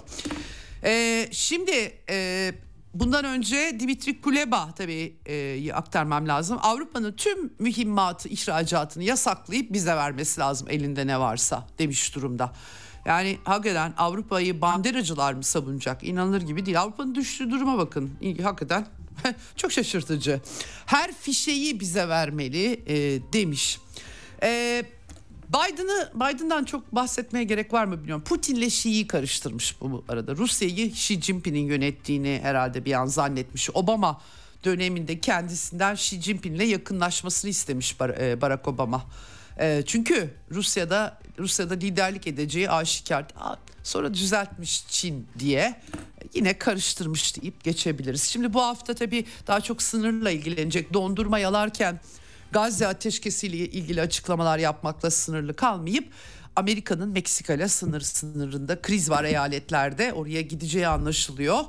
Ee, şimdi e, bundan önce Dimitri Kuleba tabii e, aktarmam lazım. Avrupa'nın tüm mühimmatı ihracatını yasaklayıp bize vermesi lazım elinde ne varsa demiş durumda. Yani hakikaten Avrupa'yı banderacılar mı savunacak? İnanılır gibi değil. Avrupa'nın düştüğü duruma bakın. Hakikaten çok şaşırtıcı. Her fişeyi bize vermeli e, demiş. E, Biden'ı Biden'dan çok bahsetmeye gerek var mı bilmiyorum. Putin'le Xi'yi karıştırmış bu arada. Rusya'yı Xi Jinping'in yönettiğini herhalde bir an zannetmiş. Obama döneminde kendisinden Xi Jinping'le yakınlaşmasını istemiş e, Barack Obama. E, çünkü Rusya'da Rusya'da liderlik edeceği aşikar. Sonra düzeltmiş Çin diye yine karıştırmış deyip geçebiliriz. Şimdi bu hafta tabii daha çok sınırla ilgilenecek. Dondurma yalarken Gazze ateşkesiyle ilgili açıklamalar yapmakla sınırlı kalmayıp Amerika'nın Meksika ile sınır sınırında kriz var eyaletlerde oraya gideceği anlaşılıyor.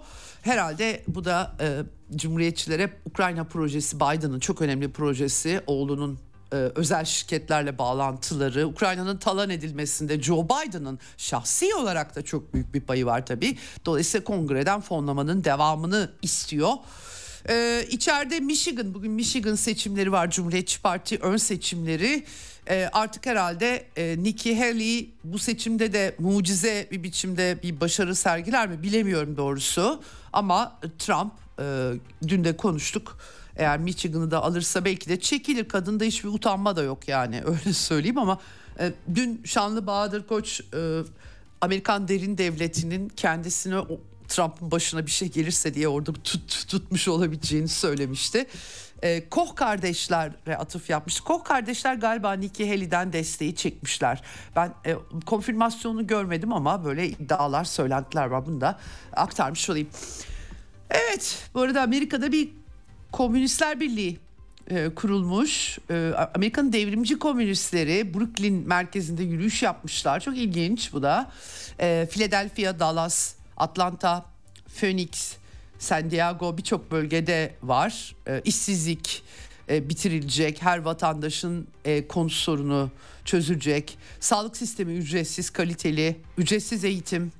Herhalde bu da e, Cumhuriyetçilere Ukrayna projesi Biden'ın çok önemli projesi oğlunun e, özel şirketlerle bağlantıları, Ukrayna'nın talan edilmesinde Joe Biden'ın şahsi olarak da çok büyük bir payı var tabii. Dolayısıyla kongreden fonlamanın devamını istiyor. Ee, içeride Michigan, bugün Michigan seçimleri var, Cumhuriyetçi Parti ön seçimleri. Ee, artık herhalde e, Nikki Haley bu seçimde de mucize bir biçimde bir başarı sergiler mi bilemiyorum doğrusu. Ama Trump, e, dün de konuştuk eğer Michigan'ı da alırsa belki de çekilir. Kadında hiçbir utanma da yok yani öyle söyleyeyim ama e, dün Şanlı Bahadır Koç e, Amerikan derin devletinin kendisine Trump'ın başına bir şey gelirse diye orada tut, tutmuş olabileceğini söylemişti. E, Koch kardeşlere atıf yapmış. Koch kardeşler galiba Nikki Haley'den desteği çekmişler. Ben e, konfirmasyonu görmedim ama böyle iddialar, söylentiler var. Bunu da aktarmış olayım. Evet bu arada Amerika'da bir Komünistler Birliği e, kurulmuş. E, Amerika'nın devrimci komünistleri Brooklyn merkezinde yürüyüş yapmışlar. Çok ilginç bu da. E, Philadelphia, Dallas, Atlanta, Phoenix, San Diego birçok bölgede var. E, bitirilecek, her vatandaşın konu sorunu çözülecek. Sağlık sistemi ücretsiz, kaliteli, ücretsiz eğitim,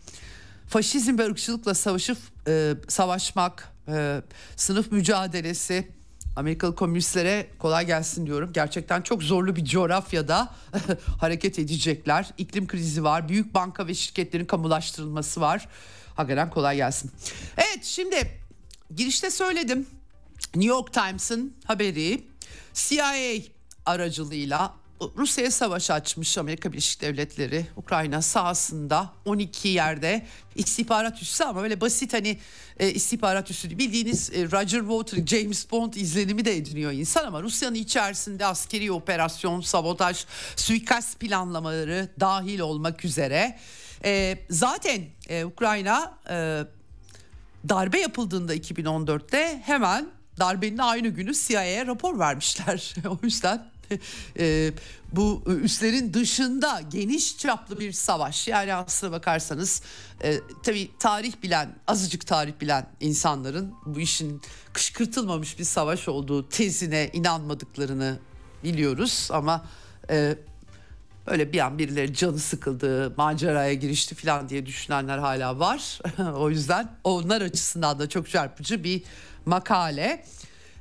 faşizm ve ırkçılıkla savaşıp savaşmak, e, sınıf mücadelesi, Amerikalı komünistlere kolay gelsin diyorum. Gerçekten çok zorlu bir coğrafyada hareket edecekler. İklim krizi var, büyük banka ve şirketlerin kamulaştırılması var. Hakikaten kolay gelsin. Evet şimdi girişte söyledim. New York Times'ın haberi CIA aracılığıyla Rusya'ya savaş açmış Amerika Birleşik Devletleri Ukrayna sahasında 12 yerde istihbarat üssü ama böyle basit hani e, istihbarat üssü bildiğiniz e, Roger Waters, James Bond izlenimi de ediniyor insan ama Rusya'nın içerisinde askeri operasyon, sabotaj, suikast planlamaları dahil olmak üzere e, zaten e, Ukrayna e, darbe yapıldığında 2014'te hemen darbenin aynı günü CIA'ya rapor vermişler. o yüzden e, bu üslerin dışında geniş çaplı bir savaş. Yani aslına bakarsanız e, tabii tarih bilen, azıcık tarih bilen insanların bu işin kışkırtılmamış bir savaş olduğu tezine inanmadıklarını biliyoruz. Ama e, öyle bir an birileri canı sıkıldı, maceraya girişti falan diye düşünenler hala var. o yüzden onlar açısından da çok çarpıcı bir makale.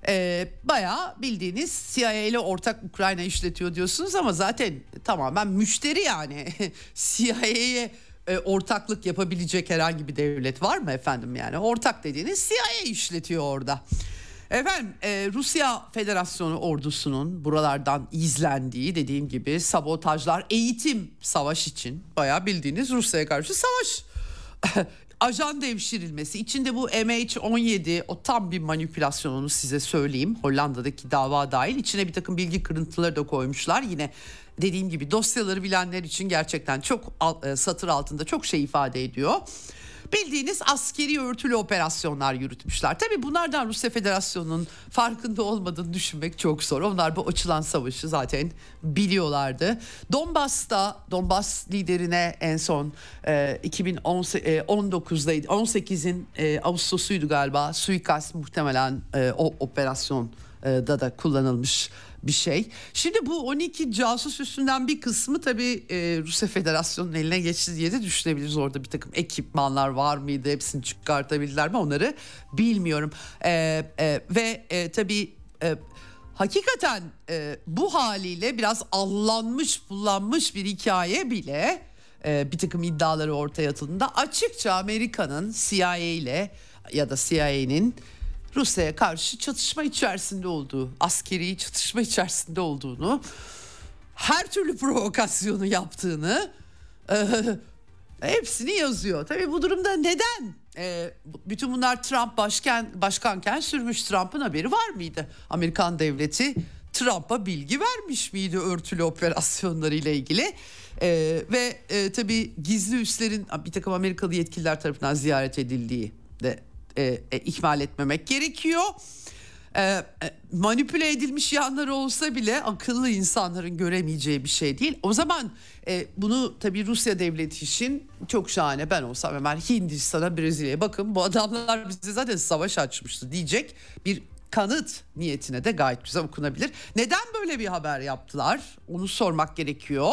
Ee, bayağı bildiğiniz CIA ile ortak Ukrayna işletiyor diyorsunuz ama zaten tamamen müşteri yani. CIA'ye e, ortaklık yapabilecek herhangi bir devlet var mı efendim yani? Ortak dediğiniz CIA işletiyor orada. Efendim e, Rusya Federasyonu ordusunun buralardan izlendiği dediğim gibi sabotajlar eğitim savaş için bayağı bildiğiniz Rusya'ya karşı savaş ajan devşirilmesi. İçinde bu MH17 o tam bir manipülasyonunu size söyleyeyim. Hollanda'daki dava dahil. İçine bir takım bilgi kırıntıları da koymuşlar. Yine dediğim gibi dosyaları bilenler için gerçekten çok e, satır altında çok şey ifade ediyor. Bildiğiniz askeri örtülü operasyonlar yürütmüşler. Tabii bunlardan Rusya Federasyonu'nun farkında olmadığını düşünmek çok zor. Onlar bu açılan savaşı zaten biliyorlardı. Donbas'ta Donbas liderine en son e, 2019'daydı. 18'in e, Ağustos'uydu galiba. Suikast muhtemelen e, o operasyon da da kullanılmış bir şey. Şimdi bu 12 casus üstünden bir kısmı tabii e, Rusya Federasyonu'nun eline geçti diye de düşünebiliriz. Orada bir takım ekipmanlar var mıydı? Hepsini çıkartabildiler mi? Onları bilmiyorum. E, e, ve e, tabii... E, hakikaten e, bu haliyle biraz allanmış, kullanmış bir hikaye bile e, bir takım iddiaları ortaya atıldığında açıkça Amerika'nın CIA ile ya da CIA'nin Rusya'ya karşı çatışma içerisinde olduğu, askeri çatışma içerisinde olduğunu, her türlü provokasyonu yaptığını e, hepsini yazıyor. Tabii bu durumda neden? E, bütün bunlar Trump başkan başkanken sürmüş Trump'ın haberi var mıydı? Amerikan devleti Trump'a bilgi vermiş miydi örtülü operasyonları ile ilgili? E, ve e, tabii gizli üslerin bir takım Amerikalı yetkililer tarafından ziyaret edildiği de e, e, ihmal etmemek gerekiyor. E, e, manipüle edilmiş yanları olsa bile akıllı insanların göremeyeceği bir şey değil. O zaman e, bunu tabii Rusya devleti için çok şahane ben olsam hemen Hindistan'a Brezilya'ya bakın bu adamlar bize zaten savaş açmıştı diyecek bir kanıt niyetine de gayet güzel okunabilir. Neden böyle bir haber yaptılar? Onu sormak gerekiyor.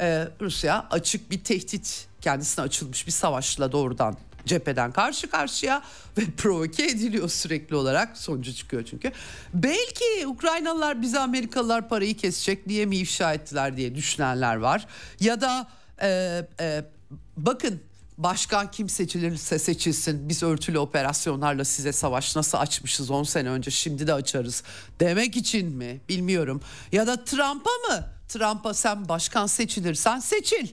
Ee, Rusya açık bir tehdit kendisine açılmış bir savaşla doğrudan cepheden karşı karşıya ve provoke ediliyor sürekli olarak sonucu çıkıyor çünkü. Belki Ukraynalılar bize Amerikalılar parayı kesecek diye mi ifşa ettiler diye düşünenler var. Ya da e, e, bakın başkan kim seçilirse seçilsin biz örtülü operasyonlarla size savaş nasıl açmışız 10 sene önce şimdi de açarız demek için mi bilmiyorum. Ya da Trump'a mı Trump'a sen başkan seçilirsen seçil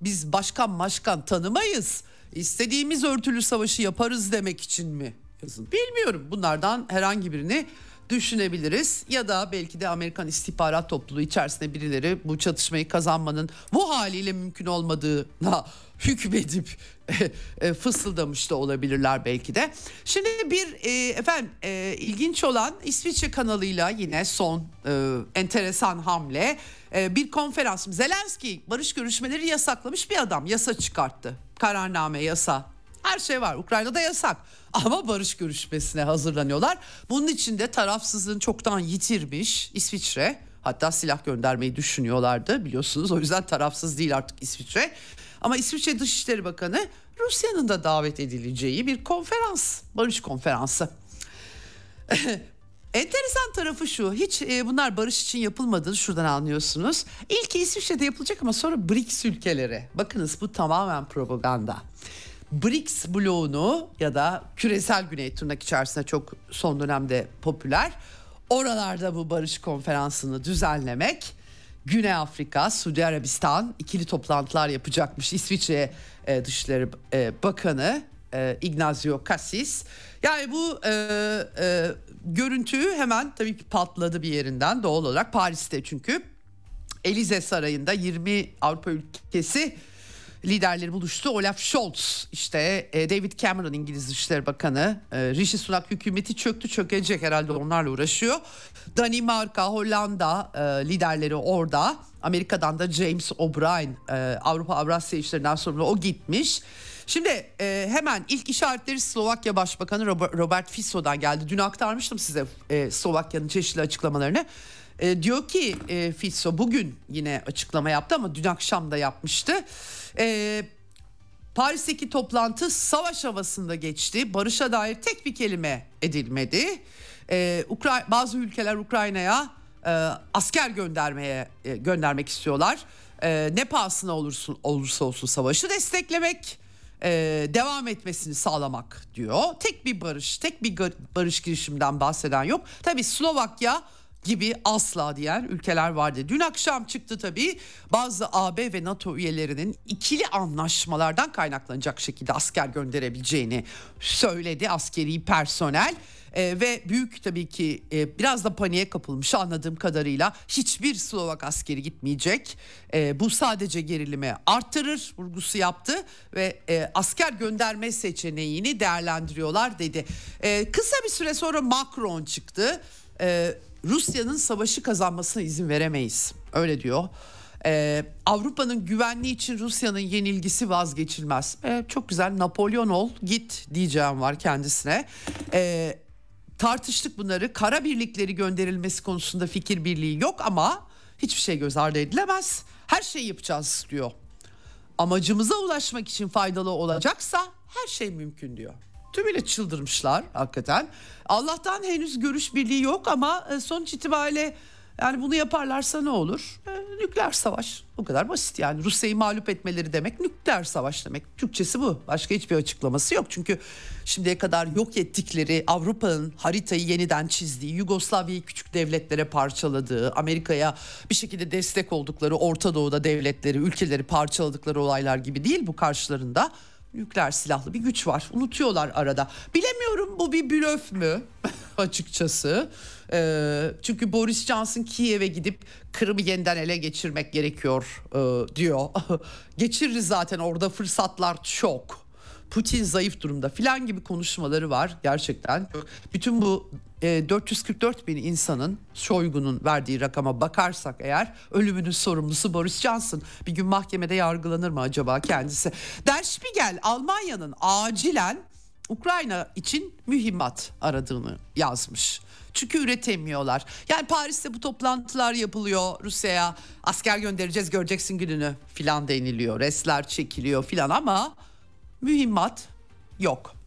biz başkan başkan tanımayız istediğimiz örtülü savaşı yaparız demek için mi yazın? Bilmiyorum. Bunlardan herhangi birini düşünebiliriz ya da belki de Amerikan istihbarat topluluğu içerisinde birileri bu çatışmayı kazanmanın bu haliyle mümkün olmadığına hükmedip e, fısıldamış da olabilirler belki de. Şimdi bir e, efendim e, ilginç olan İsviçre kanalıyla yine son e, enteresan hamle e, bir konferans. Zelenski barış görüşmeleri yasaklamış bir adam yasa çıkarttı kararname yasa Her şey var. Ukrayna'da yasak. Ama barış görüşmesine hazırlanıyorlar. Bunun için de tarafsızlığını çoktan yitirmiş İsviçre. Hatta silah göndermeyi düşünüyorlardı biliyorsunuz. O yüzden tarafsız değil artık İsviçre. Ama İsviçre Dışişleri Bakanı Rusya'nın da davet edileceği bir konferans, barış konferansı. Enteresan tarafı şu hiç e, bunlar barış için yapılmadığını şuradan anlıyorsunuz. İlk İsviçre'de yapılacak ama sonra BRICS ülkeleri. Bakınız bu tamamen propaganda. BRICS bloğunu ya da küresel güney tırnak içerisinde çok son dönemde popüler. Oralarda bu barış konferansını düzenlemek. Güney Afrika, Suudi Arabistan ikili toplantılar yapacakmış. İsviçre e, Dışişleri e, Bakanı e, Ignazio Cassis. Yani bu e, e, görüntü hemen tabii ki patladı bir yerinden doğal olarak Paris'te çünkü. Elize Sarayı'nda 20 Avrupa ülkesi liderleri buluştu. Olaf Scholz işte e, David Cameron İngiliz Dışişleri Bakanı e, Rishi Sunak hükümeti çöktü çökecek herhalde onlarla uğraşıyor. Danimarka, Hollanda e, liderleri orada. Amerika'dan da James O'Brien Avrupa Avrasya işlerinden sorumlu o gitmiş. Şimdi e, hemen ilk işaretleri Slovakya Başbakanı Robert Fisso'dan geldi. Dün aktarmıştım size e, Slovakya'nın çeşitli açıklamalarını. E, diyor ki e, Fisso bugün yine açıklama yaptı ama dün akşam da yapmıştı. E, Paris'teki toplantı savaş havasında geçti. Barışa dair tek bir kelime edilmedi. Ee, Ukra bazı ülkeler Ukrayna'ya e, asker göndermeye e, göndermek istiyorlar. E, ne pahasına olursun, olursa olsun savaşı desteklemek e, devam etmesini sağlamak diyor. Tek bir barış, tek bir barış girişiminden bahseden yok. Tabii Slovakya gibi asla diyen ülkeler vardı. Dün akşam çıktı tabii bazı AB ve NATO üyelerinin ikili anlaşmalardan kaynaklanacak şekilde asker gönderebileceğini söyledi askeri personel. E, ve büyük tabii ki e, biraz da paniğe kapılmış anladığım kadarıyla hiçbir Slovak askeri gitmeyecek. E, bu sadece gerilimi arttırır vurgusu yaptı ve e, asker gönderme seçeneğini değerlendiriyorlar dedi. E, kısa bir süre sonra Macron çıktı. E, Rusya'nın savaşı kazanmasına izin veremeyiz öyle diyor. Ee, Avrupa'nın güvenliği için Rusya'nın yenilgisi vazgeçilmez. Ee, çok güzel Napolyon ol git diyeceğim var kendisine. Ee, tartıştık bunları. Kara birlikleri gönderilmesi konusunda fikir birliği yok ama hiçbir şey göz ardı edilemez. Her şeyi yapacağız diyor. Amacımıza ulaşmak için faydalı olacaksa her şey mümkün diyor. Tümüyle çıldırmışlar hakikaten. Allah'tan henüz görüş birliği yok ama e, sonuç itibariyle yani bunu yaparlarsa ne olur? E, nükleer savaş. Bu kadar basit yani. Rusya'yı mağlup etmeleri demek nükleer savaş demek. Türkçesi bu. Başka hiçbir açıklaması yok. Çünkü şimdiye kadar yok ettikleri Avrupa'nın haritayı yeniden çizdiği, Yugoslavya'yı küçük devletlere parçaladığı, Amerika'ya bir şekilde destek oldukları Orta Doğu'da devletleri, ülkeleri parçaladıkları olaylar gibi değil bu karşılarında nükleer silahlı bir güç var. Unutuyorlar arada. Bilemiyorum bu bir blöf mü açıkçası. Ee, çünkü Boris Johnson Kiev'e gidip Kırım'ı yeniden ele geçirmek gerekiyor e, diyor. Geçiririz zaten orada fırsatlar çok. Putin zayıf durumda filan gibi konuşmaları var gerçekten. Bütün bu e, 444 bin insanın Şoygu'nun verdiği rakama bakarsak eğer ölümünün sorumlusu Boris Johnson. Bir gün mahkemede yargılanır mı acaba kendisi? Der Spiegel Almanya'nın acilen Ukrayna için mühimmat aradığını yazmış. Çünkü üretemiyorlar. Yani Paris'te bu toplantılar yapılıyor. Rusya'ya asker göndereceğiz göreceksin gününü filan deniliyor. Resler çekiliyor filan ama mühimmat yok.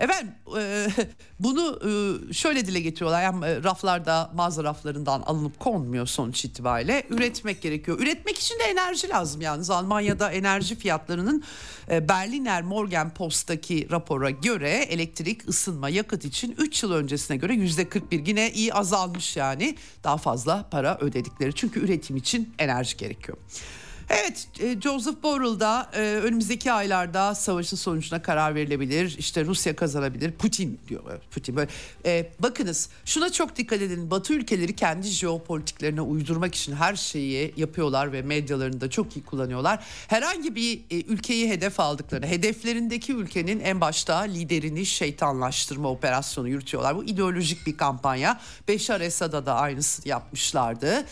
Efendim e, bunu e, şöyle dile getiriyorlar. Yani e, raflarda mağaza raflarından alınıp konmuyor sonuç itibariyle. Üretmek gerekiyor. Üretmek için de enerji lazım yalnız. Almanya'da enerji fiyatlarının e, Berliner Morgen Post'taki rapora göre elektrik, ısınma, yakıt için 3 yıl öncesine göre %41 yine iyi azalmış yani. Daha fazla para ödedikleri. Çünkü üretim için enerji gerekiyor. Evet e, Joseph Borrell'da e, önümüzdeki aylarda savaşın sonucuna karar verilebilir. İşte Rusya kazanabilir. Putin diyor. Putin böyle. E, bakınız şuna çok dikkat edin. Batı ülkeleri kendi jeopolitiklerine uydurmak için her şeyi yapıyorlar ve medyalarını da çok iyi kullanıyorlar. Herhangi bir ülkeyi hedef aldıklarını, hedeflerindeki ülkenin en başta liderini şeytanlaştırma operasyonu yürütüyorlar. Bu ideolojik bir kampanya. Beşar Esad'a da aynısını yapmışlardı.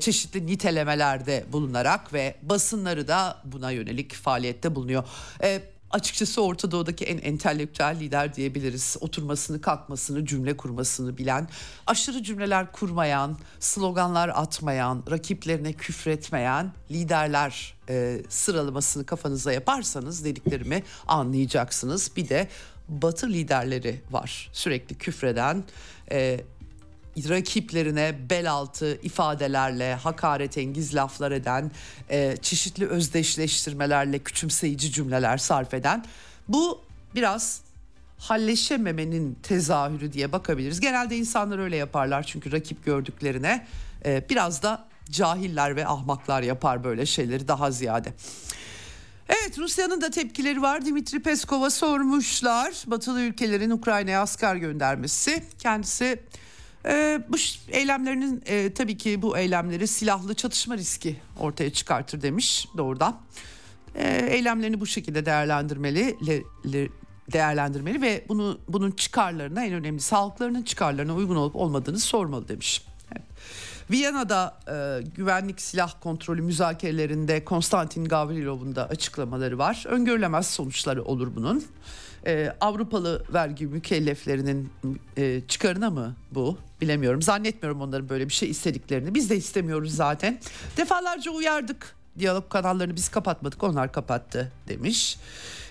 Çeşitli nitelemelerde bulunarak ve basınları da buna yönelik faaliyette bulunuyor. E, açıkçası Orta Doğu'daki en entelektüel lider diyebiliriz. Oturmasını, kalkmasını, cümle kurmasını bilen, aşırı cümleler kurmayan, sloganlar atmayan, rakiplerine küfretmeyen liderler e, sıralamasını kafanıza yaparsanız dediklerimi anlayacaksınız. Bir de Batı liderleri var. Sürekli küfreden, e, rakiplerine bel altı ifadelerle hakaret engiz laflar eden, e, çeşitli özdeşleştirmelerle küçümseyici cümleler sarf eden bu biraz halleşememenin tezahürü diye bakabiliriz. Genelde insanlar öyle yaparlar çünkü rakip gördüklerine e, biraz da cahiller ve ahmaklar yapar böyle şeyleri daha ziyade. Evet Rusya'nın da tepkileri var. Dimitri Peskov'a sormuşlar. Batılı ülkelerin Ukrayna'ya asker göndermesi. Kendisi e, bu eylemlerinin e, tabii ki bu eylemleri silahlı çatışma riski ortaya çıkartır demiş doğrudan. E, eylemlerini bu şekilde değerlendirmeli değerlendirmeli ve bunu bunun çıkarlarına en önemli sağlıklarının çıkarlarına uygun olup olmadığını sormalı demiş. Viyana'da e, güvenlik silah kontrolü müzakerelerinde Konstantin Gavrilov'un da açıklamaları var. Öngörülemez sonuçları olur bunun. E, Avrupalı vergi mükelleflerinin e, çıkarına mı bu bilemiyorum. Zannetmiyorum onların böyle bir şey istediklerini. Biz de istemiyoruz zaten. Defalarca uyardık. Diyalog kanallarını biz kapatmadık onlar kapattı demiş.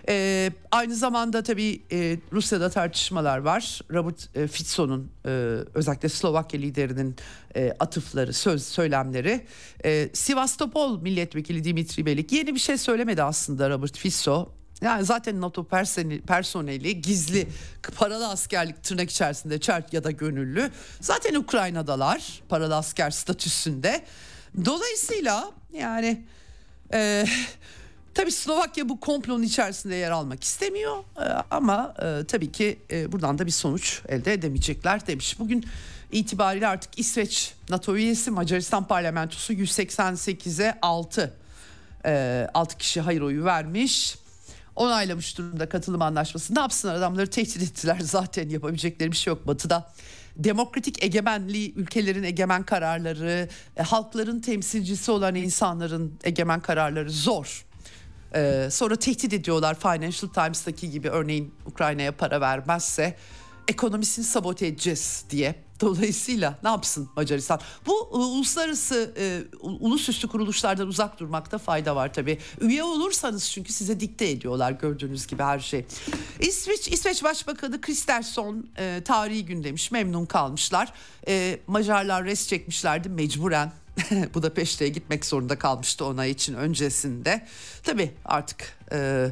Ee, aynı zamanda tabii e, Rusya'da tartışmalar var. Robert e, Fico'nun e, özellikle Slovakya liderinin e, atıfları, söz söylemleri. E, Sivastopol milletvekili Dimitri Belik yeni bir şey söylemedi aslında Robert Fico. Yani zaten NATO personeli gizli paralı askerlik tırnak içerisinde çert ya da gönüllü. Zaten Ukrayna'dalar paralı asker statüsünde. Dolayısıyla yani e, tabii Slovakya bu komplonun içerisinde yer almak istemiyor. E, ama e, tabii ki e, buradan da bir sonuç elde edemeyecekler demiş. Bugün itibariyle artık İsveç NATO üyesi Macaristan parlamentosu 188'e 6 e, 6 kişi hayır oyu vermiş onaylamış durumda katılım anlaşması. Ne yapsınlar adamları tehdit ettiler zaten yapabilecekleri bir şey yok batıda. Demokratik egemenliği ülkelerin egemen kararları, e, halkların temsilcisi olan insanların egemen kararları zor. Ee, sonra tehdit ediyorlar Financial Times'taki gibi örneğin Ukrayna'ya para vermezse ekonomisini sabote edeceğiz diye. Dolayısıyla ne yapsın Macaristan? Bu e, uluslararası e, ulusüstü kuruluşlardan uzak durmakta fayda var tabii. Üye olursanız çünkü size dikte ediyorlar gördüğünüz gibi her şey. İsveç İsveç Başbakanı Kristersson e, tarihi gün demiş memnun kalmışlar. E, Macarlar res çekmişlerdi mecburen Budapeşte'ye gitmek zorunda kalmıştı ona için öncesinde. Tabii artık e,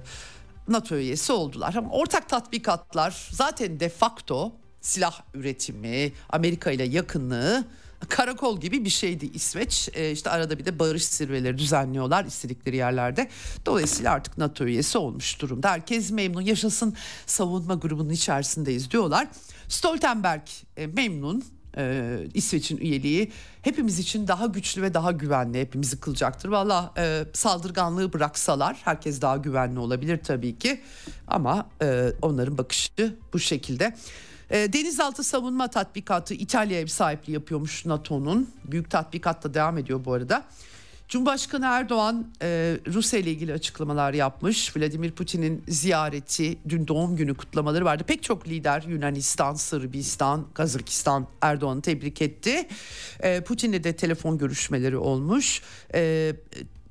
NATO üyesi oldular. Ama ortak tatbikatlar zaten de facto silah üretimi, Amerika ile yakınlığı karakol gibi bir şeydi İsveç. E, işte arada bir de barış zirveleri düzenliyorlar istedikleri yerlerde. Dolayısıyla artık NATO üyesi olmuş durumda. Herkes memnun yaşasın savunma grubunun içerisindeyiz diyorlar. Stoltenberg e, memnun e, İsveç'in üyeliği hepimiz için daha güçlü ve daha güvenli hepimizi kılacaktır. Valla e, saldırganlığı bıraksalar herkes daha güvenli olabilir tabii ki ama e, onların bakışı bu şekilde. E, denizaltı savunma tatbikatı İtalya ev sahipliği yapıyormuş NATO'nun. Büyük tatbikat da devam ediyor bu arada. Cumhurbaşkanı Erdoğan e, Rusya ile ilgili açıklamalar yapmış. Vladimir Putin'in ziyareti, dün doğum günü kutlamaları vardı. Pek çok lider Yunanistan, Sırbistan, Kazakistan Erdoğan'ı tebrik etti. E, Putin'le de telefon görüşmeleri olmuş. E,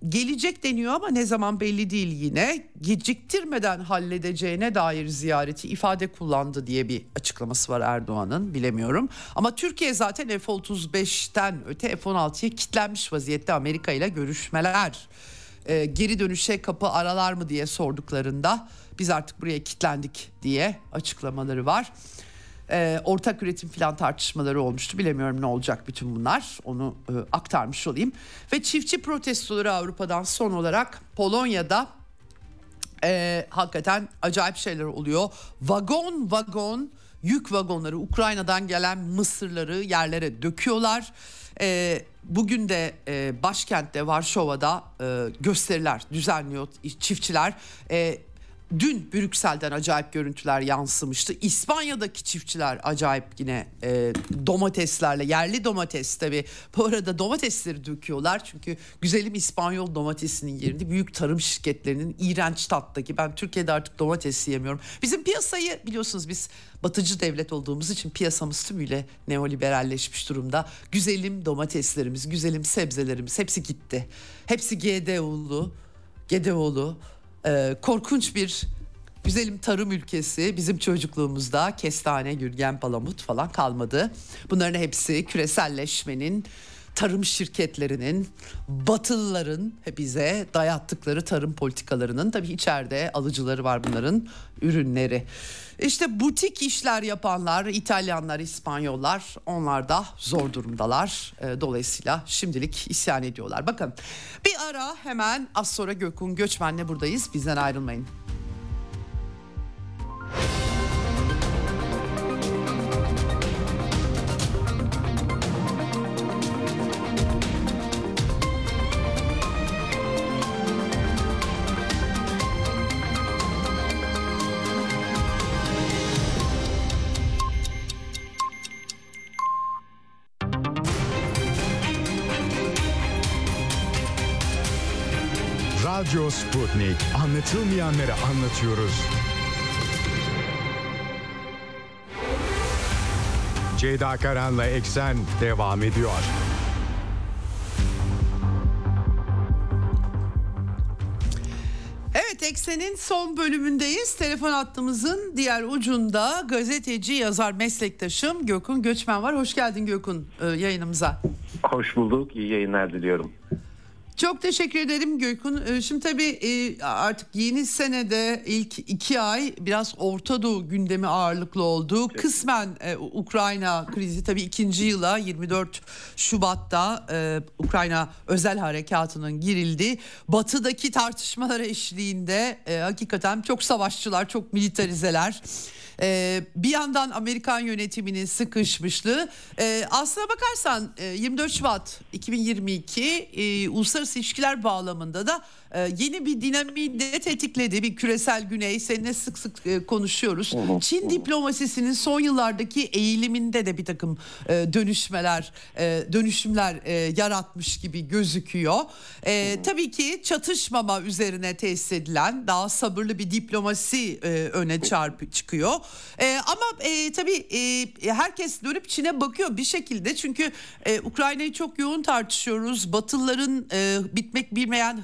gelecek deniyor ama ne zaman belli değil yine. Geciktirmeden halledeceğine dair ziyareti ifade kullandı diye bir açıklaması var Erdoğan'ın bilemiyorum. Ama Türkiye zaten F-35'ten öte F-16'ya kitlenmiş vaziyette Amerika ile görüşmeler. Ee, geri dönüşe kapı aralar mı diye sorduklarında biz artık buraya kitlendik diye açıklamaları var e, ortak üretim filan tartışmaları olmuştu. Bilemiyorum ne olacak bütün bunlar. Onu e, aktarmış olayım. Ve çiftçi protestoları Avrupa'dan son olarak Polonya'da e, hakikaten acayip şeyler oluyor. Vagon vagon yük vagonları Ukrayna'dan gelen mısırları yerlere döküyorlar. E, bugün de e, başkentte Varşova'da e, gösteriler düzenliyor çiftçiler. E, dün Brüksel'den acayip görüntüler yansımıştı. İspanya'daki çiftçiler acayip yine e, domateslerle yerli domates tabi bu arada domatesleri döküyorlar. Çünkü güzelim İspanyol domatesinin yerinde büyük tarım şirketlerinin iğrenç tattaki ben Türkiye'de artık domates yemiyorum. Bizim piyasayı biliyorsunuz biz batıcı devlet olduğumuz için piyasamız tümüyle neoliberalleşmiş durumda. Güzelim domateslerimiz, güzelim sebzelerimiz hepsi gitti. Hepsi GDO'lu, GDO'lu e, korkunç bir güzelim tarım ülkesi bizim çocukluğumuzda kestane, gürgen, palamut falan kalmadı. Bunların hepsi küreselleşmenin tarım şirketlerinin, batılıların bize dayattıkları tarım politikalarının tabii içeride alıcıları var bunların ürünleri. İşte butik işler yapanlar, İtalyanlar, İspanyollar onlar da zor durumdalar. Ee, dolayısıyla şimdilik isyan ediyorlar. Bakın bir ara hemen az sonra Gökhan Göçmen'le buradayız. Bizden ayrılmayın. Radyo Sputnik. Anlatılmayanları anlatıyoruz. Ceyda Karan'la Eksen devam ediyor. Evet Eksen'in son bölümündeyiz. Telefon hattımızın diğer ucunda gazeteci yazar meslektaşım Gökün Göçmen var. Hoş geldin Gökün e, yayınımıza. Hoş bulduk. İyi yayınlar diliyorum. Çok teşekkür ederim Gökün. Ee, şimdi tabii e, artık yeni senede ilk iki ay biraz Orta Doğu gündemi ağırlıklı oldu. Kısmen e, Ukrayna krizi tabii ikinci yıla 24 Şubat'ta e, Ukrayna özel harekatının girildi. Batı'daki tartışmalar eşliğinde hakikaten çok savaşçılar, çok militarizeler ee, bir yandan Amerikan yönetiminin sıkışmışlığı. Ee, aslına bakarsan 24 Şubat 2022 e, uluslararası ilişkiler bağlamında da yeni bir dinamiği de tetikledi. Bir küresel güney seninle sık sık e, konuşuyoruz. Çin diplomasisinin son yıllardaki eğiliminde de bir takım e, dönüşmeler, e, dönüşümler yaratmış gibi gözüküyor. E, tabii ki çatışmama üzerine tesis edilen daha sabırlı bir diplomasi öne çarpı çıkıyor. Ama tabii herkes dönüp Çin'e bakıyor bir şekilde. Çünkü Ukrayna'yı çok yoğun tartışıyoruz. Batılıların bitmek bilmeyen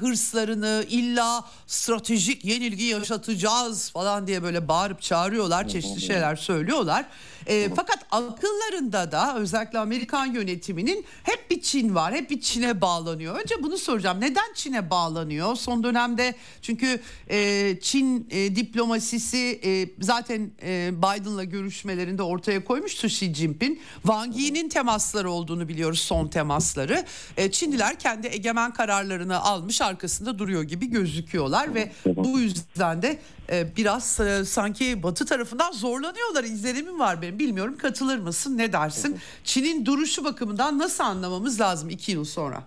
hırslarını illa stratejik yenilgi yaşatacağız falan diye böyle bağırıp çağırıyorlar. Çeşitli şeyler söylüyorlar. E, fakat akıllarında da özellikle Amerikan yönetiminin hep bir Çin var. Hep bir Çin'e bağlanıyor. Önce bunu soracağım. Neden Çin'e bağlanıyor? Son dönemde çünkü e, Çin e, diplomasisi e, zaten e, Biden'la görüşmelerinde ortaya koymuştu Xi Jinping. Wang Yi'nin temasları olduğunu biliyoruz son temasları. E, Çinliler kendi egemen kararlarını almış arkasında duruyor gibi gözüküyorlar ve bu yüzden de biraz e, sanki Batı tarafından zorlanıyorlar. İzlenimim var benim. Bilmiyorum katılır mısın? Ne dersin? Çin'in duruşu bakımından nasıl anlamamız lazım iki yıl sonra?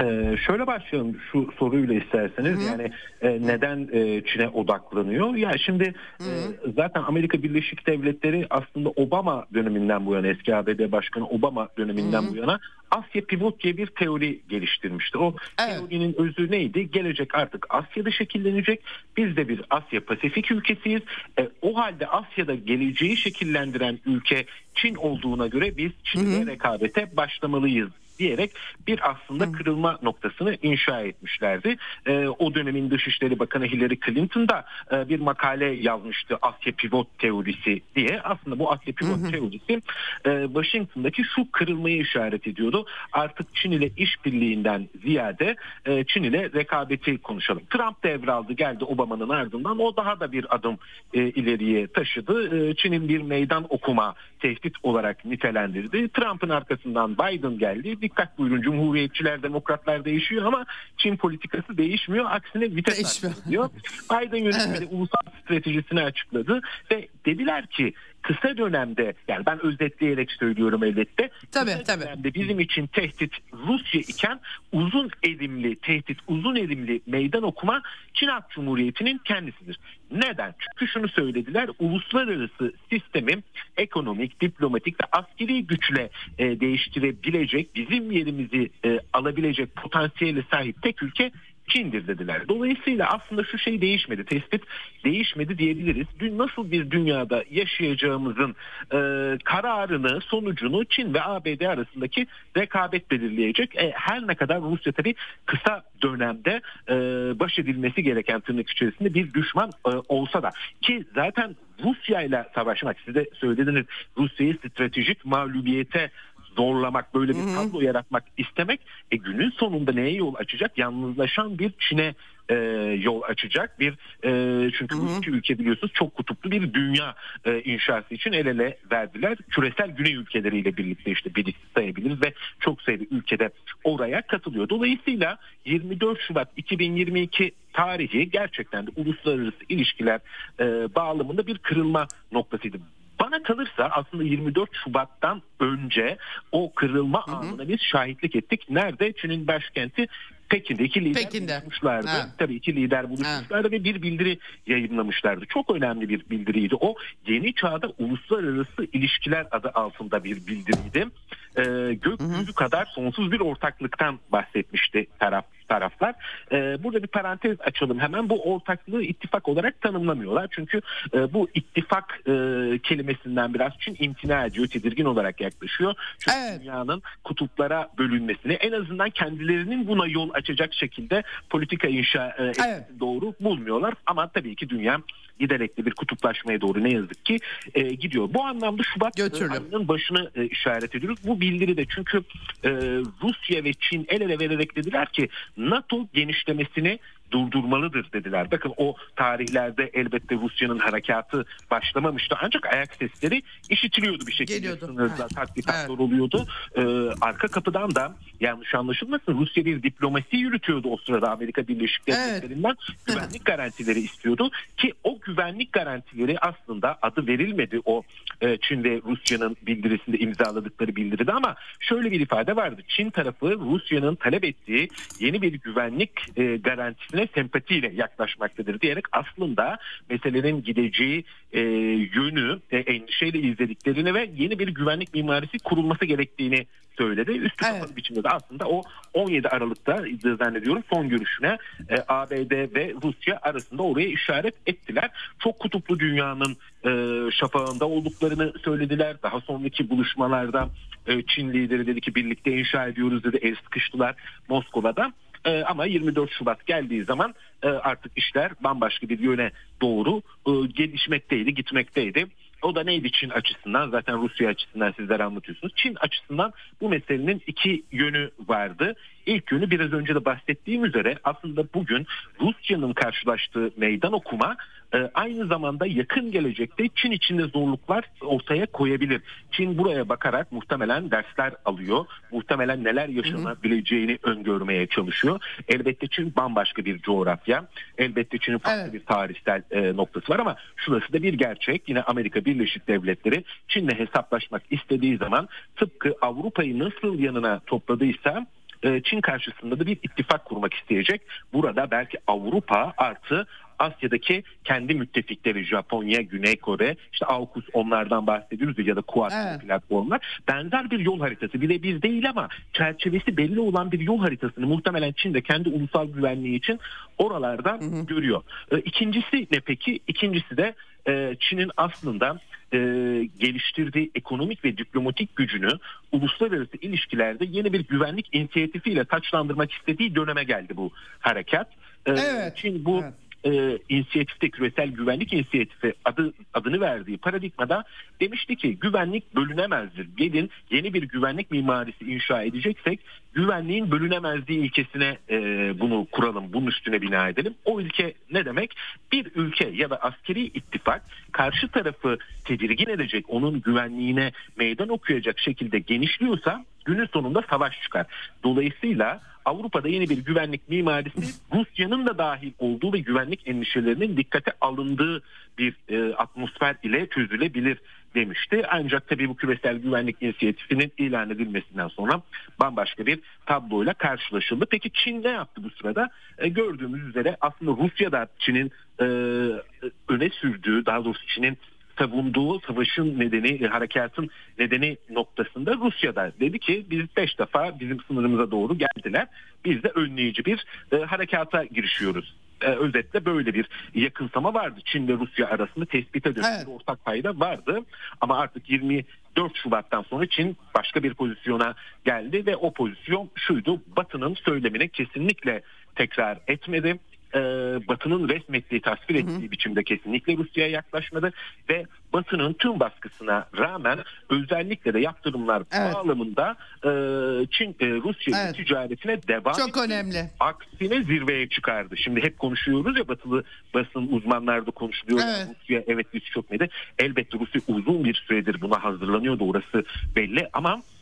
Ee, şöyle başlayalım şu soruyla isterseniz Hı-hı. yani e, neden e, Çin'e odaklanıyor? Ya yani şimdi e, zaten Amerika Birleşik Devletleri aslında Obama döneminden bu yana eski ABD Başkanı Obama döneminden Hı-hı. bu yana Asya pivot diye bir teori geliştirmişti. O evet. teorinin özü neydi? Gelecek artık Asya'da şekillenecek. Biz de bir Asya Pasifik ülkesiyiz. E, o halde Asya'da geleceği şekillendiren ülke Çin olduğuna göre biz Çin'le rekabete başlamalıyız diyerek bir aslında kırılma noktasını inşa etmişlerdi. E, o dönemin Dışişleri Bakanı Hillary Clinton da e, bir makale yazmıştı Asya Pivot Teorisi diye. Aslında bu Asya Pivot Teorisi e, Washington'daki şu kırılmayı işaret ediyordu. Artık Çin ile işbirliğinden ziyade e, Çin ile rekabeti konuşalım. Trump devraldı geldi Obama'nın ardından o daha da bir adım e, ileriye taşıdı. E, Çin'in bir meydan okuma tehdit olarak nitelendirdi. Trump'ın arkasından Biden geldi dikkat buyurun Cumhuriyetçiler, Demokratlar değişiyor ama Çin politikası değişmiyor. Aksine vites diyor. Biden yönetimi ulusal stratejisini açıkladı ve dediler ki kısa dönemde yani ben özetleyerek söylüyorum elbette. Tabii, kısa tabii. dönemde bizim için tehdit Rusya iken uzun elimli tehdit, uzun elimli meydan okuma Çin Halk Cumhuriyeti'nin kendisidir. Neden? Çünkü şunu söylediler. Uluslararası sistemi ekonomik, diplomatik ve askeri güçle e, değiştirebilecek, bizim yerimizi e, alabilecek potansiyeli sahip tek ülke Çin'dir dediler. Dolayısıyla aslında şu şey değişmedi, tespit değişmedi diyebiliriz. Dün nasıl bir dünyada yaşayacağımızın e, kararını, sonucunu Çin ve ABD arasındaki rekabet belirleyecek. E, her ne kadar Rusya tabii kısa dönemde e, baş edilmesi gereken tırnak içerisinde bir düşman e, olsa da ki zaten Rusya ile savaşmak siz de söylediniz Rusya'yı stratejik mağlubiyete zorlamak, böyle bir tablo yaratmak istemek e, günün sonunda neye yol açacak? Yalnızlaşan bir Çin'e e, yol açacak bir e, çünkü bu iki ülke biliyorsunuz çok kutuplu bir dünya e, inşası için el ele verdiler. Küresel güney ülkeleriyle birlikte işte bir liste sayabiliriz ve çok sayıda ülkede oraya katılıyor. Dolayısıyla 24 Şubat 2022 tarihi gerçekten de uluslararası ilişkiler e, bağlamında bir kırılma noktasıydı. Bana kalırsa aslında 24 Şubat'tan önce o kırılma anına biz şahitlik ettik. Nerede? Çin'in başkenti Pekin'de iki lider Pekin'de. buluşmuşlardı. Evet. Tabii iki lider buluşmuşlardı ve bir bildiri yayınlamışlardı. Çok önemli bir bildiriydi. O yeni çağda uluslararası ilişkiler adı altında bir bildiriydi. Ee, gökyüzü kadar sonsuz bir ortaklıktan bahsetmişti taraf taraflar. Ee, burada bir parantez açalım hemen. Bu ortaklığı ittifak olarak tanımlamıyorlar. Çünkü e, bu ittifak e, kelimesinden biraz Çin imtina ediyor, tedirgin olarak yaklaşıyor. Çünkü Evet. dünyanın kutuplara bölünmesini en azından kendilerinin buna yol açacak şekilde politika inşa e, Evet. doğru bulmuyorlar. Ama tabii ki dünya giderek de bir kutuplaşmaya doğru ne yazık ki e, gidiyor. Bu anlamda Şubat e, ayının başını e, işaret ediyoruz. Bu bildiri de çünkü e, Rusya ve Çin el ele vererek dediler ki NATO genişlemesini durdurmalıdır dediler. Bakın o tarihlerde elbette Rusya'nın harekatı başlamamıştı ancak ayak sesleri işitiliyordu bir şekilde. Geliyordu. Sınırda Evet. tatbikatlar Evet. oluyordu. Ee, arka kapıdan da yanlış anlaşılmasın Rusya bir diplomasi yürütüyordu o sırada Amerika Birleşik Evet. Devletleri'nden güvenlik garantileri istiyordu ki o güvenlik garantileri aslında adı verilmedi o e, Çin ve Rusya'nın bildirisinde imzaladıkları bildiride ama şöyle bir ifade vardı. Çin tarafı Rusya'nın talep ettiği yeni bir güvenlik e, garantisine sempatiyle yaklaşmaktadır diyerek aslında meselenin gideceği e, yönü e, endişeyle izlediklerini ve yeni bir güvenlik mimarisi kurulması gerektiğini söyledi. Üstü Evet. kapalı biçimde de aslında o 17 Aralık'ta zannediyorum son görüşüne e, ABD ve Rusya arasında oraya işaret ettiler. Çok kutuplu dünyanın e, şafağında olduklarını söylediler. Daha sonraki buluşmalarda e, Çin lideri dedi ki birlikte inşa ediyoruz dedi. El sıkıştılar Moskova'da. E, ama 24 Şubat geldiği zaman e, artık işler bambaşka bir yöne doğru e, gelişmekteydi, gitmekteydi. O da neydi Çin açısından zaten Rusya açısından sizlere anlatıyorsunuz. Çin açısından bu meselenin iki yönü vardı. İlk yönü biraz önce de bahsettiğim üzere aslında bugün Rusya'nın karşılaştığı meydan okuma e, aynı zamanda yakın gelecekte Çin içinde zorluklar ortaya koyabilir. Çin buraya bakarak muhtemelen dersler alıyor. Muhtemelen neler yaşanabileceğini öngörmeye çalışıyor. Elbette Çin bambaşka bir coğrafya. Elbette Çin'in farklı Evet. bir tarihsel e, noktası var ama şurası da bir gerçek. Yine Amerika Birleşik Devletleri Çin'le hesaplaşmak istediği zaman tıpkı Avrupa'yı nasıl yanına topladıysa Çin karşısında da bir ittifak kurmak isteyecek. Burada belki Avrupa artı Asya'daki kendi müttefikleri Japonya, Güney Kore, işte AUKUS onlardan bahsediyoruz ya da Quad Evet. platformlar benzer bir yol haritası. Birebir değil ama çerçevesi belli olan bir yol haritasını muhtemelen Çin de kendi ulusal güvenliği için oralarda görüyor. E, İkincisi ne peki? İkincisi de e, Çin'in aslında e, geliştirdiği ekonomik ve diplomatik gücünü uluslararası ilişkilerde yeni bir güvenlik inisiyatifiyle taçlandırmak istediği döneme geldi bu harekat. E, Evet, Çin bu evet. e, inisiyatifte küresel güvenlik inisiyatifi adı adını verdiği paradigmada demişti ki güvenlik bölünemezdir. Gelin yeni bir güvenlik mimarisi inşa edeceksek güvenliğin bölünemezliği ilkesine e, bunu kuralım, bunun üstüne bina edelim. O ilke ne demek? Bir ülke ya da askeri ittifak karşı tarafı tedirgin edecek, onun güvenliğine meydan okuyacak şekilde genişliyorsa günün sonunda savaş çıkar. Dolayısıyla Avrupa'da yeni bir güvenlik mimarisi Rusya'nın da dahil olduğu ve güvenlik endişelerinin dikkate alındığı bir e, atmosfer ile çözülebilir demişti. Ancak tabii bu küresel güvenlik inisiyatifinin ilan edilmesinden sonra bambaşka bir tabloyla karşılaşıldı. Peki Çin ne yaptı bu sırada? E, gördüğümüz üzere aslında Rusya da Çin'in e, öne sürdüğü daha doğrusu Çin'in savunduğu savaşın nedeni, e, harekatın nedeni noktasında Rusya'da dedi ki biz beş defa bizim sınırımıza doğru geldiler. Biz de önleyici bir e, harekata girişiyoruz. E, özetle böyle bir yakınsama vardı. Çin ve Rusya arasında tespit edilmiş Evet. ortak payda vardı. Ama artık 24 Şubat'tan sonra Çin başka bir pozisyona geldi ve o pozisyon şuydu. Batı'nın söylemini kesinlikle tekrar etmedi. Ee, Batı'nın resmettiği, tasvir ettiği biçimde kesinlikle Rusya'ya yaklaşmadı ve Batı'nın tüm baskısına rağmen özellikle de yaptırımlar Evet. bağlamında e, Çin e, Rusya Evet. ticaretine devam Çok etti. önemli. Aksine zirveye çıkardı. Şimdi hep konuşuyoruz ya batılı basın uzmanlarda konuşuluyor. Evet. Rusya evet biz çok neydi? Elbette Rusya uzun bir süredir buna hazırlanıyordu orası belli ama e,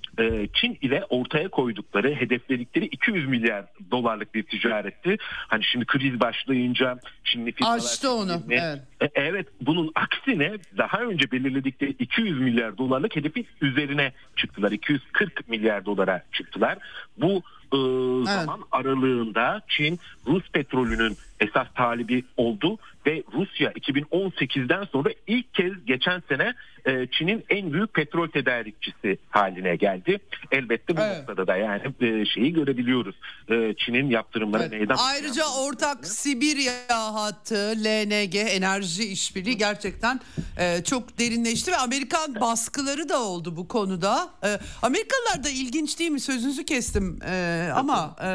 Çin ile ortaya koydukları, hedefledikleri 200 milyar dolarlık bir ticaretti. Hani şimdi kriz başlayınca şimdi firmalar Aştı onu, evet. E, Evet bunun aksine daha önce belirledikleri 200 milyar dolarlık hedefin üzerine çıktılar. 240 milyar dolara çıktılar. Bu e, zaman aralığında Çin Rus petrolünün esas talibi oldu ve Rusya 2018'den sonra ilk kez geçen sene e, Çin'in en büyük petrol tedarikçisi haline geldi. Elbette bu Evet. noktada da yani e, şeyi görebiliyoruz. E, Çin'in yaptırımlara Evet. meydan Ayrıca ortak Sibirya hattı, LNG, enerji işbirliği gerçekten e, çok derinleşti ve Amerikan baskıları da oldu bu konuda. E, Amerikalılar da ilginç değil mi? Sözünüzü kestim e, ama e,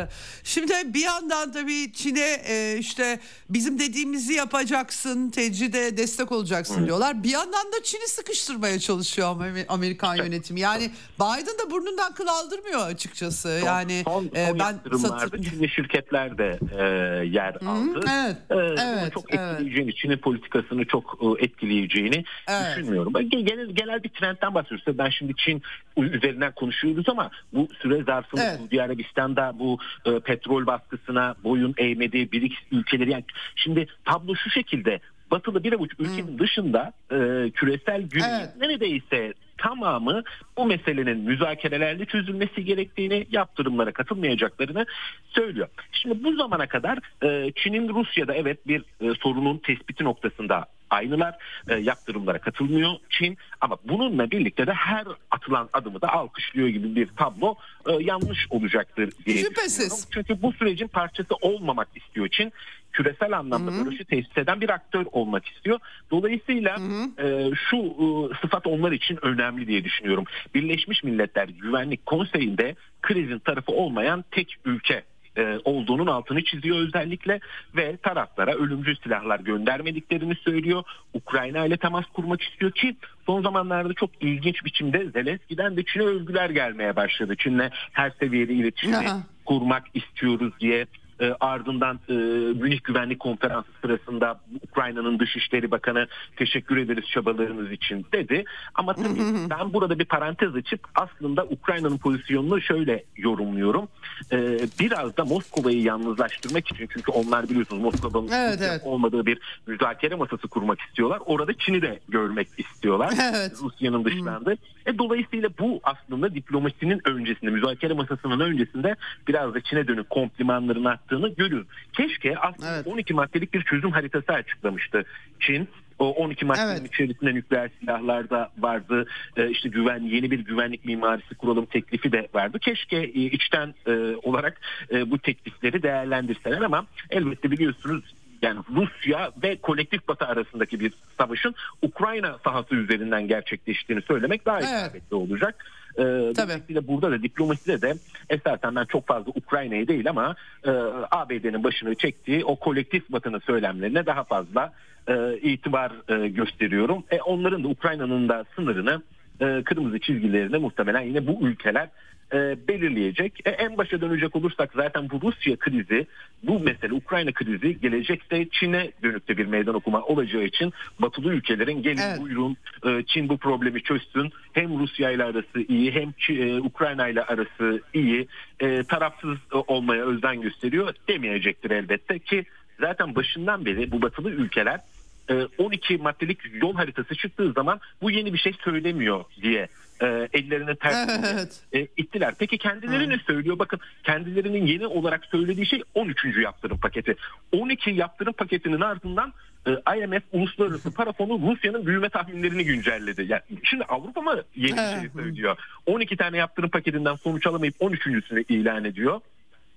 şimdi bir yandan tabii Çin'e e, işte bizim dediğimizi yapacaksın, tecride destek olacaksın diyorlar. Bir yandan da Çin'i sıkıştırmaya çalışıyor Amer- Amerikan yönetimi. Yani Biden da burnundan kıl aldırmıyor açıkçası. Son- Yani son, e, son ben yaptırımlarda satın Çinli şirketler de e, yer aldı. evet, E, evet, çok evet. etkileyeceğini, Çin'in politikasını çok e, etkileyeceğini Evet. düşünmüyorum. Ben ge- genel, genel bir trendten bahsediyoruz. Ben şimdi Çin üzerinden konuşuyoruz ama bu süre zarfında Evet. Suudi Arabistan'da bu e, petrol baskısına boyun eğmedi, BRICS ülkeleri. Yani şimdi tablo şu şekilde. Batılı bir avuç ülkenin dışında e, küresel güneyin Evet. neredeyse tamamı bu meselenin müzakerelerle çözülmesi gerektiğini, yaptırımlara katılmayacaklarını söylüyor. Şimdi bu zamana kadar e, Çin'in Rusya'da evet bir e, sorunun tespiti noktasında aynılar. E, yaptırımlara katılmıyor Çin ama bununla birlikte de her atılan adımı da alkışlıyor gibi bir tablo e, yanlış olacaktır diye Şüphesiz. Çünkü bu sürecin parçası olmamak istiyor Çin. Küresel anlamda barışı tesis eden bir aktör olmak istiyor. Dolayısıyla e, şu e, sıfat onlar için önemli diye düşünüyorum. Birleşmiş Milletler Güvenlik Konseyi'nde krizin tarafı olmayan tek ülke e, olduğunun altını çiziyor özellikle ve taraflara ölümcül silahlar göndermediklerini söylüyor. Ukrayna ile temas kurmak istiyor ki son zamanlarda çok ilginç biçimde Zelenski'den de Çin'e övgüler gelmeye başladı. Çin'le her seviyede iletişimi Aha. kurmak istiyoruz diye e, ardından e, Münih Güvenlik Konferansı sırasında Ukrayna'nın Dışişleri Bakanı teşekkür ederiz çabalarınız için dedi. Ama tabii ben burada bir parantez açıp aslında Ukrayna'nın pozisyonunu şöyle yorumluyorum. E, biraz da Moskova'yı yalnızlaştırmak için çünkü onlar biliyorsunuz Moskova'nın Evet, evet. olmadığı bir müzakere masası kurmak istiyorlar. Orada Çin'i de görmek istiyorlar. Evet. Rusya'nın dışlandı. E, dolayısıyla bu aslında diplomasinin öncesinde, müzakere masasının öncesinde biraz da Çin'e dönük komplimanların arttığını görüyoruz. Keşke aslında Evet. 12 maddelik bir çözüm haritası açıklamıştı Çin. O 12 maddenin Evet. içerisinde nükleer silahlar da vardı. E, işte güven yeni bir güvenlik mimarisi kuralım teklifi de vardı. Keşke e, içten e, olarak e, bu teklifleri değerlendirseler ama elbette biliyorsunuz yani Rusya ve kolektif Batı arasındaki bir savaşın Ukrayna sahası üzerinden gerçekleştiğini söylemek daha Evet. isabetli olacak. Ee, dolayısıyla burada da diplomaside de esasen ben çok fazla Ukrayna'yı değil ama e, ABD'nin başını çektiği o kolektif Batı'nın söylemlerine daha fazla e, itibar e, gösteriyorum. E, onların da Ukrayna'nın da sınırını e, kırmızı çizgilerine muhtemelen yine bu ülkeler e, belirleyecek. E, en başa dönecek olursak zaten bu Rusya krizi, bu mesele Ukrayna krizi gelecekte Çin'e dönük de bir meydan okuma olacağı için batılı ülkelerin gelin Evet. buyurun e, Çin bu problemi çözsün. Hem Rusya ile arası iyi hem e, Ukrayna ile arası iyi. E, tarafsız olmaya özen gösteriyor demeyecektir elbette ki zaten başından beri bu batılı ülkeler 12 maddelik yol haritası çıktığı zaman bu yeni bir şey söylemiyor diye e, ellerine ters Evet. e, ittiler. Peki kendileri ne söylüyor? Bakın kendilerinin yeni olarak söylediği şey 13. yaptırım paketi. 12 yaptırım paketinin ardından e, IMF Uluslararası Para Fonu Rusya'nın büyüme tahminlerini güncelledi. Yani şimdi Avrupa mı yeni bir şey söylüyor? 12 tane yaptırım paketinden sonuç alamayıp 13.sünü ilan ediyor.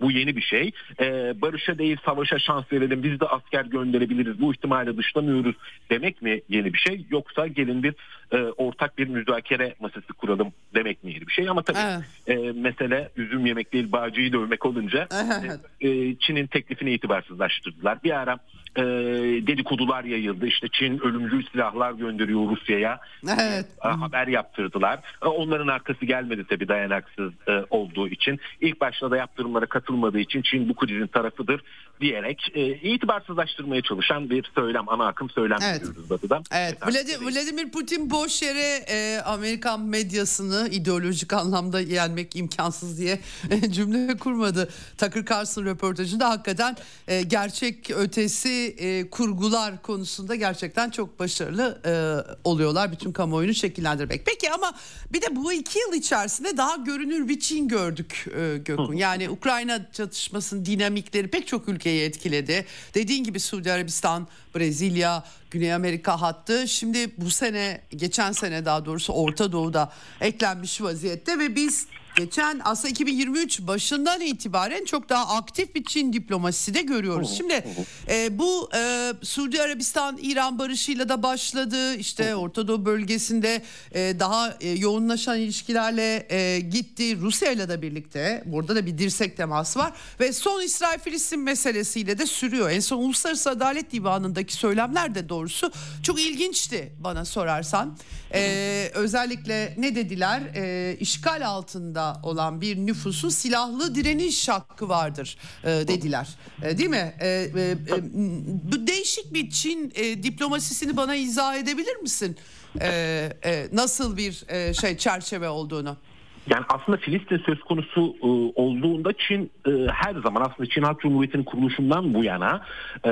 Bu yeni bir şey. Ee, barışa değil savaşa şans verelim. Biz de asker gönderebiliriz. Bu ihtimali dışlamıyoruz demek mi yeni bir şey? Yoksa gelin bir e, ortak bir müzakere masası kuralım demek mi yeni bir şey? Ama tabii Evet. e, mesele üzüm yemek değil bağcıyı dövmek olunca Evet. e, Çin'in teklifini itibarsızlaştırdılar. Bir ara e, dedikodular yayıldı. İşte Çin ölümcül silahlar gönderiyor Rusya'ya. Evet. E, haber yaptırdılar. E, Onların arkası gelmedi tabii dayanaksız e, olduğu için. İlk başta da yaptırımlara katılmadığı için Çin bu krizin tarafıdır diyerek e, itibarsızlaştırmaya çalışan bir söylem, ana akım söylem Evet. görüyoruz batıda. Evet, Vladi- Vladimir Putin boş yere e, Amerikan medyasını ideolojik anlamda yenmek imkansız diye e, cümle kurmadı. Tucker Carlson röportajında hakikaten e, gerçek ötesi e, kurgular konusunda gerçekten çok başarılı e, oluyorlar bütün kamuoyunu şekillendirmek. Peki ama bir de bu iki yıl içerisinde daha görünür bir Çin gördük e, Gökhan. Yani Ukrayna çatışmasının dinamikleri pek çok ülkeyi etkiledi. Dediğin gibi Suudi Arabistan, Brezilya, Güney Amerika hattı şimdi bu sene geçen sene daha doğrusu Orta Doğu'da eklenmiş vaziyette ve biz geçen aslında 2023 başından itibaren çok daha aktif bir Çin diplomasisi de görüyoruz. Şimdi e, bu e, Suudi Arabistan İran barışıyla da başladı. İşte Orta Doğu bölgesinde e, daha e, yoğunlaşan ilişkilerle e, gitti. Rusya ile de birlikte burada da bir dirsek teması var ve son İsrail Filistin meselesiyle de sürüyor. En son Uluslararası Adalet Divanı'ndaki söylemler de doğrusu çok ilginçti bana sorarsan. E, özellikle ne dediler? E, işgal altında olan bir nüfusun silahlı direniş hakkı vardır e, dediler. E, değil mi? E, e, e, bu değişik bir Çin e, diplomasisini bana izah edebilir misin? E, e, nasıl bir e, şey çerçeve olduğunu? Yani aslında Filistin söz konusu e, olduğunda Çin e, her zaman aslında Çin Halk Cumhuriyeti'nin kuruluşundan bu yana e,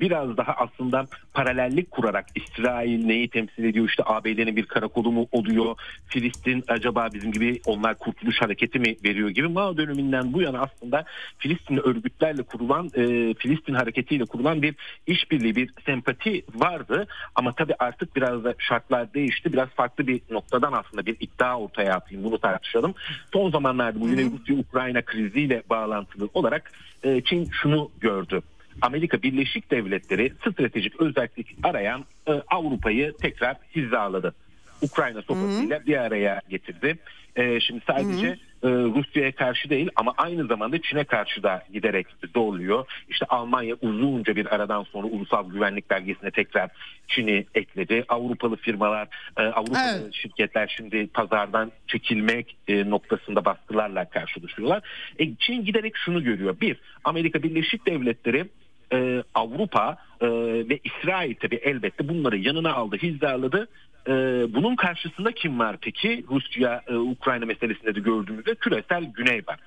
biraz daha aslında paralellik kurarak İsrail neyi temsil ediyor? İşte ABD'nin bir karakolu mu oluyor? Filistin acaba bizim gibi onlar kurtuluş hareketi mi veriyor gibi? Mao döneminden bu yana aslında Filistin örgütlerle kurulan e, Filistin hareketiyle kurulan bir işbirliği bir sempati vardı. Ama tabii artık biraz da şartlar değişti. Biraz farklı bir noktadan aslında bir iddia ortaya atayım. Bunu tartışalım. Son zamanlarda bu Güney Rusya-Ukrayna kriziyle bağlantılı olarak e, Çin şunu gördü. Amerika Birleşik Devletleri stratejik özellik arayan e, Avrupa'yı tekrar hizaladı. Ukrayna sopasıyla bir araya getirdi. E, şimdi sadece Rusya'ya karşı değil ama aynı zamanda Çin'e karşı da giderek zorluyor. İşte Almanya uzunca bir aradan sonra ulusal güvenlik belgesine tekrar Çin'i ekledi. Avrupalı firmalar, e, Avrupalı Evet. şirketler şimdi pazardan çekilmek e, noktasında baskılarla karşılaşıyorlar. E, Çin giderek şunu görüyor. Bir, Amerika Birleşik Devletleri e, Avrupa e, ve İsrail tabii elbette bunları yanına aldı, hizaladı. E, bunun karşısında kim var peki? Rusya, e, Ukrayna meselesinde de gördüğümüzde küresel güney var.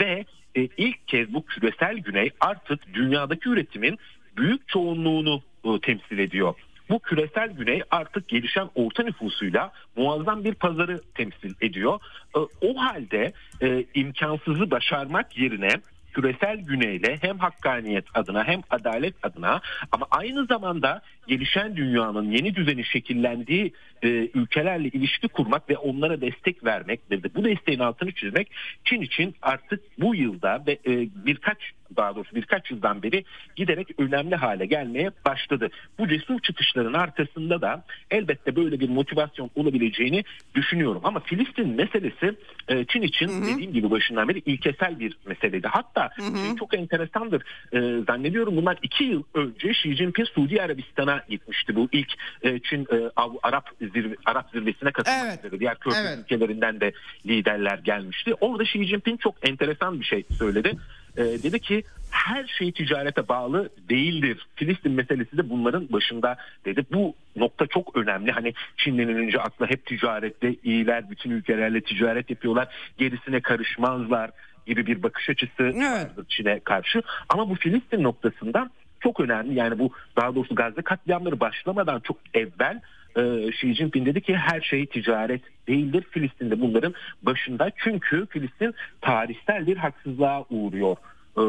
Ve e, ilk kez bu küresel güney artık dünyadaki üretimin büyük çoğunluğunu e, temsil ediyor. Bu küresel güney artık gelişen orta nüfusuyla muazzam bir pazarı temsil ediyor. E, O halde e, imkansızı başarmak yerine küresel güneyle hem hakkaniyet adına hem adalet adına ama aynı zamanda gelişen dünyanın yeni düzeni şekillendiği e, ülkelerle ilişki kurmak ve onlara destek vermek ve de bu desteğin altını çizmek Çin için artık bu yılda ve e, birkaç daha doğrusu birkaç yıldan beri giderek önemli hale gelmeye başladı. Bu cesur çıkışların arkasında da elbette böyle bir motivasyon olabileceğini düşünüyorum. Ama Filistin meselesi e, Çin için dediğim gibi başından beri ilkesel bir meseleydi. Hatta da şey çok enteresandır. E, zannediyorum bunlar iki yıl önce Xi Jinping Suudi Arabistan'a gitmişti. Bu ilk e, Çin e, Arap zirve, Arap zirvesine katılmak Evet. üzere. Diğer körfez Evet. ülkelerinden de liderler gelmişti. Orada Xi Jinping çok enteresan bir şey söyledi. E, dedi ki her şey ticarete bağlı değildir. Filistin meselesi de bunların başında dedi. Bu nokta çok önemli. Hani Çin denilince akla hep ticarette iyiler, bütün ülkelerle ticaret yapıyorlar. Gerisine karışmazlar gibi bir bakış açısı vardır Çin'e karşı. Ama bu Filistin noktasında çok önemli. Yani bu daha doğrusu Gazze katliamları başlamadan çok evvel e, Xi Jinping dedi ki her şey ticaret değildir. Filistin de bunların başında. Çünkü Filistin tarihsel bir haksızlığa uğruyor e,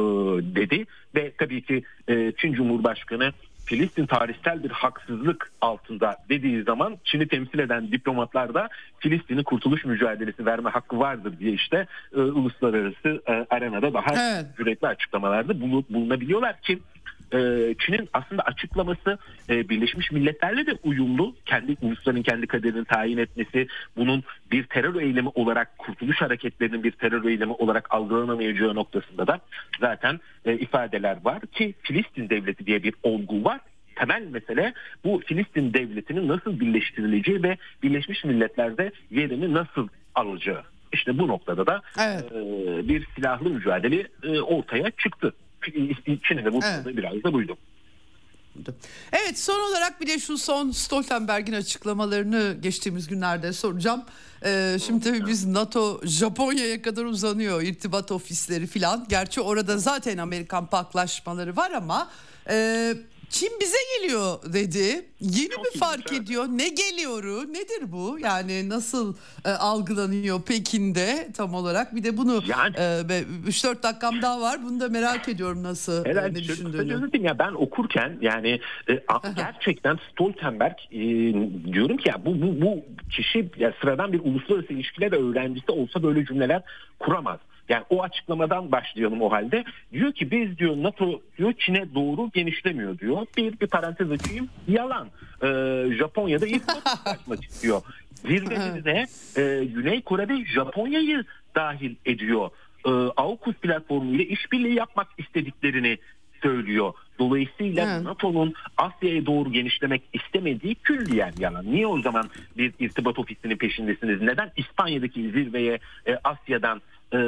dedi ve tabii ki e, Çin Cumhurbaşkanı Filistin tarihsel bir haksızlık altında dediği zaman Çin'i temsil eden diplomatlar da Filistin'in kurtuluş mücadelesi verme hakkı vardır diye işte e, uluslararası e, arenada daha Evet. yürekli açıklamalarda bulu- bulunabiliyorlar ki Çin'in aslında açıklaması e, Birleşmiş Milletler'le de uyumlu. Kendi ulusların kendi kaderini tayin etmesi, bunun bir terör eylemi olarak kurtuluş hareketlerinin bir terör eylemi olarak algılanamayacağı noktasında da zaten e, ifadeler var ki Filistin devleti diye bir olgu var. Temel mesele bu Filistin devletinin nasıl birleştirileceği ve Birleşmiş Milletler'de yerini nasıl alacağı. İşte bu noktada da Evet. e, bir silahlı mücadele e, ortaya çıktı. Çin'in de bu Evet. biraz da buydu. Evet son olarak bir de şu son Stoltenberg'in açıklamalarını geçtiğimiz günlerde soracağım. Ee, şimdi tabii biz NATO Japonya'ya kadar uzanıyor irtibat ofisleri filan. Gerçi orada zaten Amerikan paklaşmaları var ama e, Çin bize geliyor dedi. Yeni Çok mi fark evet. ediyor? Ne geliyoru? Nedir bu? Yani nasıl e, algılanıyor Pekin'de tam olarak? Bir de bunu Yani- e, be- 3-4 dakikam daha var. Bunu da merak ediyorum nasıl e, Herhalde ne düşündüğünü. özetleyeyim ya ben okurken yani e, gerçekten Stoltenberg e, diyorum ki ya bu bu bu kişi ya sıradan bir uluslararası ilişkiler öğrencisi olsa böyle cümleler kuramaz. Yani o açıklamadan başlayalım o halde. Diyor ki biz diyor NATO diyor Çin'e doğru genişlemiyor diyor. Bir bir parantez açayım. Yalan. Ee, Japonya'da ilk açmak istiyor. Zirvelerine e, Güney Kore'de Japonya'yı dahil ediyor. Ee, AUKUS platformu ile işbirliği yapmak istediklerini söylüyor. Dolayısıyla Evet. NATO'nun Asya'ya doğru genişlemek istemediği külliyen yalan. Niye o zaman bir irtibat ofisinin peşindesiniz? Neden İspanya'daki zirveye e, Asya'dan e,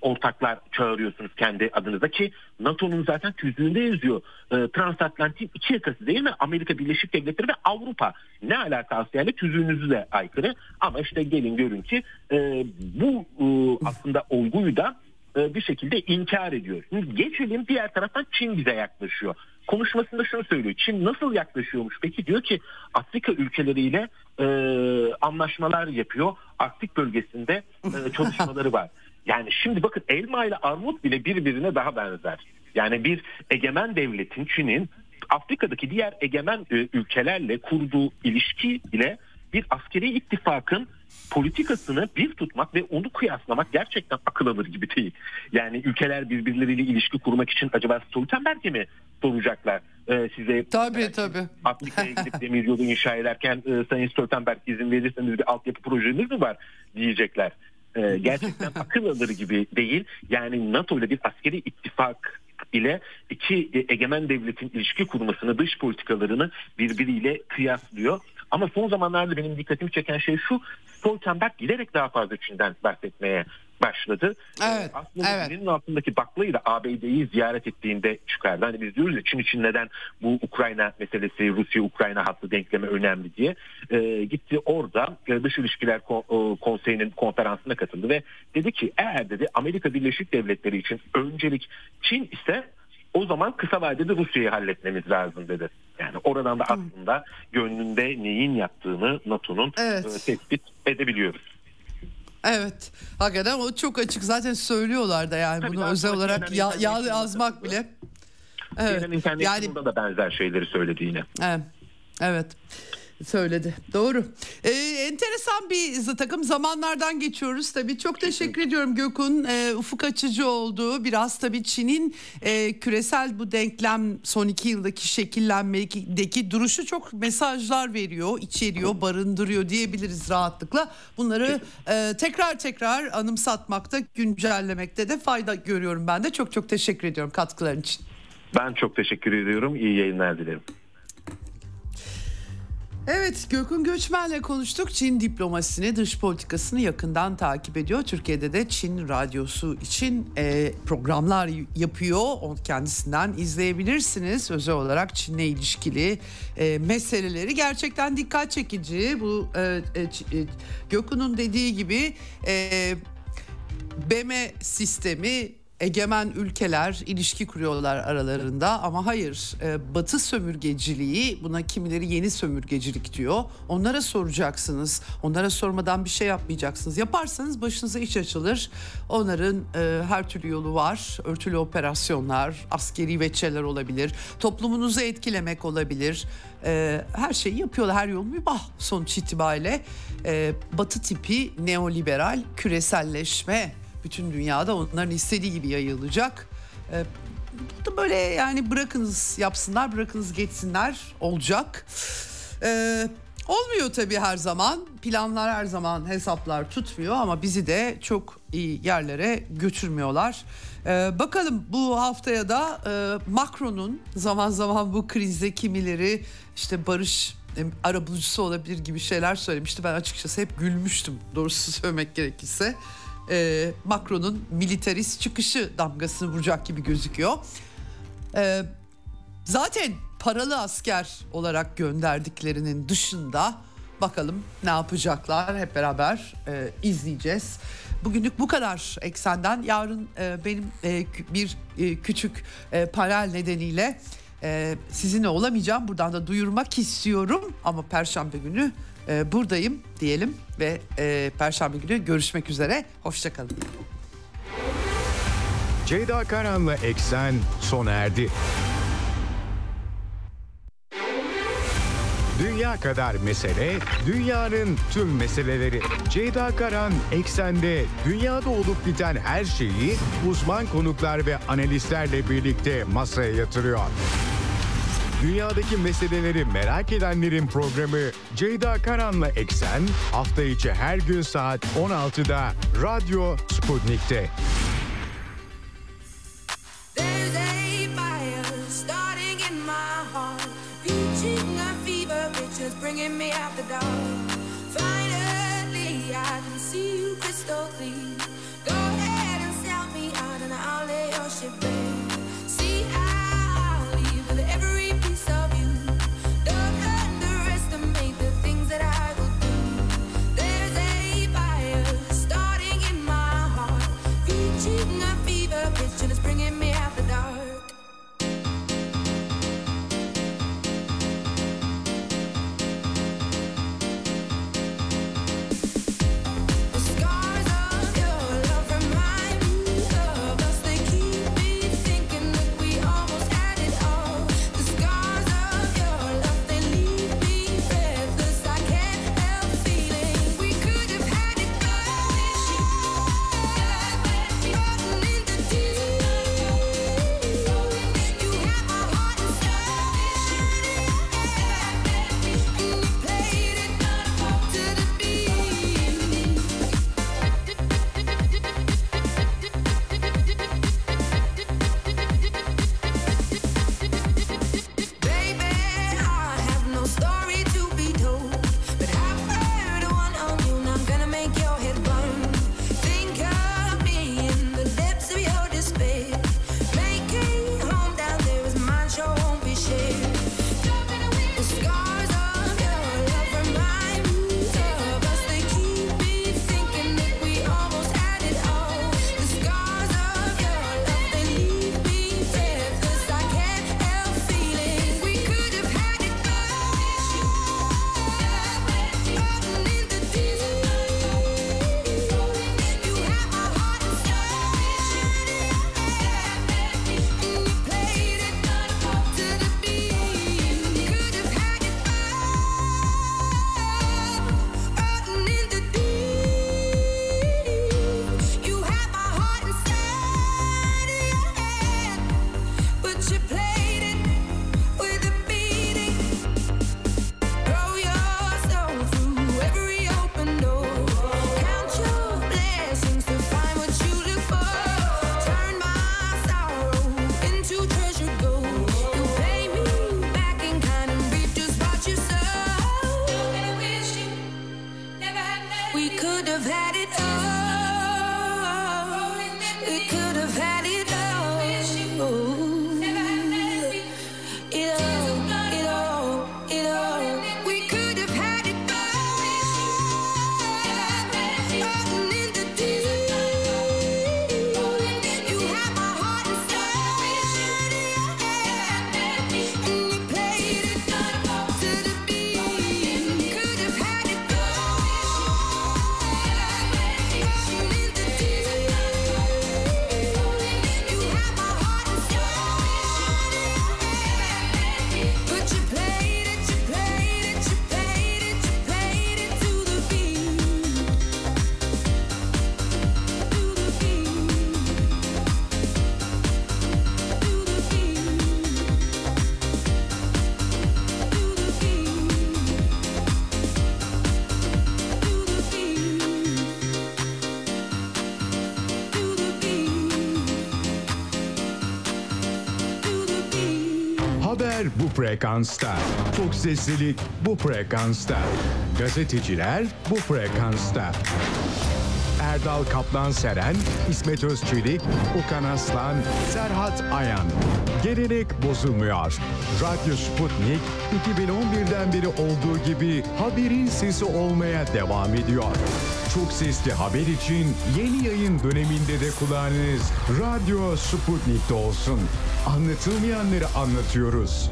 ortaklar çağırıyorsunuz kendi adınıza ki NATO'nun zaten tüzüğünde yazıyor. E, transatlantik iki yakası değil mi? Amerika Birleşik Devletleri ve Avrupa. Ne alaka Asya ile tüzüğünüzü de aykırı. Ama işte gelin görün ki e, bu e, aslında olguyu da e, bir şekilde inkar ediyor. Şimdi geçelim diğer taraftan Çin bize yaklaşıyor. Konuşmasında şunu söylüyor. Çin nasıl yaklaşıyormuş? Peki diyor ki Afrika ülkeleriyle e, anlaşmalar yapıyor. Arktik bölgesinde e, çalışmaları var. Yani şimdi bakın elma ile armut bile birbirine daha benzer. Yani bir egemen devletin Çin'in Afrika'daki diğer egemen e, ülkelerle kurduğu ilişki ile bir askeri ittifakın politikasını bir tutmak ve onu kıyaslamak gerçekten akıl alır gibi değil. Yani ülkeler birbirleriyle ilişki kurmak için acaba Stoltenberg'e mi soracaklar Ee, size? Tabii, tabii. Afrika'ya gidip demir yolu inşa ederken e, Sayın Stoltenberg izin verirseniz bir altyapı projeniz mi var diyecekler. Ee, gerçekten akıl alır gibi değil. Yani NATO ile bir askeri ittifak ile iki e, egemen devletin ilişki kurmasını, dış politikalarını birbiriyle kıyaslıyor. Ama son zamanlarda benim dikkatimi çeken şey şu, Stoltenberg giderek daha fazla Çin'den bahsetmeye başladı. Evet, Ee, Aslında evet. dilinin altındaki baklayı da ABD'yi ziyaret ettiğinde çıkardı. Hani biz diyoruz ya Çin için neden bu Ukrayna meselesi, Rusya-Ukrayna hattı denklemi önemli diye. Ee, gitti orada e, Dış İlişkiler e, Konseyi'nin konferansına katıldı ve dedi ki eğer dedi Amerika Birleşik Devletleri için öncelik Çin ise o zaman kısa vadede Rusya'yı halletmemiz lazım dedi. Yani oradan da aslında gönlünde neyin yattığını NATO'nun Evet. e, tespit edebiliyoruz. Evet. Hakikaten o çok açık. Zaten söylüyorlar da yani Tabii bunu özel olarak ya, internet yayınında yazmak bile. Evet. CNN Yani International'da da benzer şeyleri söylediğini. evet. Evet. Söyledi. Doğru. Ee, enteresan bir takım zamanlardan geçiyoruz tabii. Çok teşekkür ediyorum Gökün. Ee, ufuk açıcı oldu. Biraz tabii Çin'in e, küresel bu denklem son iki yıldaki şekillenmedeki duruşu çok mesajlar veriyor, içeriyor, barındırıyor diyebiliriz rahatlıkla. Bunları e, tekrar tekrar anımsatmakta, güncellemekte de fayda görüyorum ben de. Çok çok teşekkür ediyorum katkıların için. Ben çok teşekkür ediyorum. İyi yayınlar dilerim. Evet Gökün Göçmen'le konuştuk. Çin diplomasisini, dış politikasını yakından takip ediyor. Türkiye'de de Çin radyosu için e, programlar yapıyor. O kendisinden izleyebilirsiniz. Özel olarak Çin'le ilişkili e, meseleleri gerçekten dikkat çekici. Bu e, e, e Gökün'ün dediği gibi e, BM sistemi egemen ülkeler ilişki kuruyorlar aralarında ama hayır e, batı sömürgeciliği buna kimileri yeni sömürgecilik diyor. Onlara soracaksınız. Onlara sormadan bir şey yapmayacaksınız. Yaparsanız başınıza iş açılır. Onların e, her türlü yolu var. Örtülü operasyonlar, askeri veçeler olabilir. Toplumunuzu etkilemek olabilir. E, her şeyi yapıyorlar. Her yol mübah sonuç itibariyle. E, batı tipi neoliberal küreselleşme bütün dünyada onların istediği gibi yayılacak. Ee, böyle yani bırakınız yapsınlar, bırakınız geçsinler olacak. Ee, olmuyor tabii her zaman. Planlar her zaman hesaplar tutmuyor ama bizi de çok iyi yerlere götürmüyorlar. Ee, bakalım bu haftaya da e, Macron'un zaman zaman bu krizde kimileri işte barış e, arabulucusu olabilir gibi şeyler söylemişti. Ben açıkçası hep gülmüştüm doğrusu söylemek gerekirse e, Macron'un militarist çıkışı damgasını vuracak gibi gözüküyor. E, zaten paralı asker olarak gönderdiklerinin dışında bakalım ne yapacaklar hep beraber e, izleyeceğiz. Bugünlük bu kadar eksenden. Yarın e, benim e, bir e, küçük e, panel nedeniyle e, sizinle olamayacağım. Buradan da duyurmak istiyorum ama Perşembe günü e, buradayım diyelim ve e, Perşembe günü görüşmek üzere. Hoşçakalın. Ceyda Karan'la Eksen sona erdi. Dünya kadar mesele, dünyanın tüm meseleleri. Ceyda Karan Eksen'de dünyada olup biten her şeyi uzman konuklar ve analistlerle birlikte masaya yatırıyor. Dünyadaki meseleleri merak edenlerin programı Ceyda Karan'la Eksen hafta içi her gün saat 16'da Radyo Sputnik'te. bringing me out the dark. Frekansta. Çok seslilik bu frekansta. Gazeteciler bu frekansta. Erdal Kaplan Seren, İsmet Özçelik, Okan Aslan, Serhat Ayan. Gelenek bozulmuyor. Radyo Sputnik 2011'den beri olduğu gibi haberin sesi olmaya devam ediyor. Çok sesli haber için yeni yayın döneminde de kulağınız Radyo Sputnik'te olsun. Anlatılmayanları anlatıyoruz.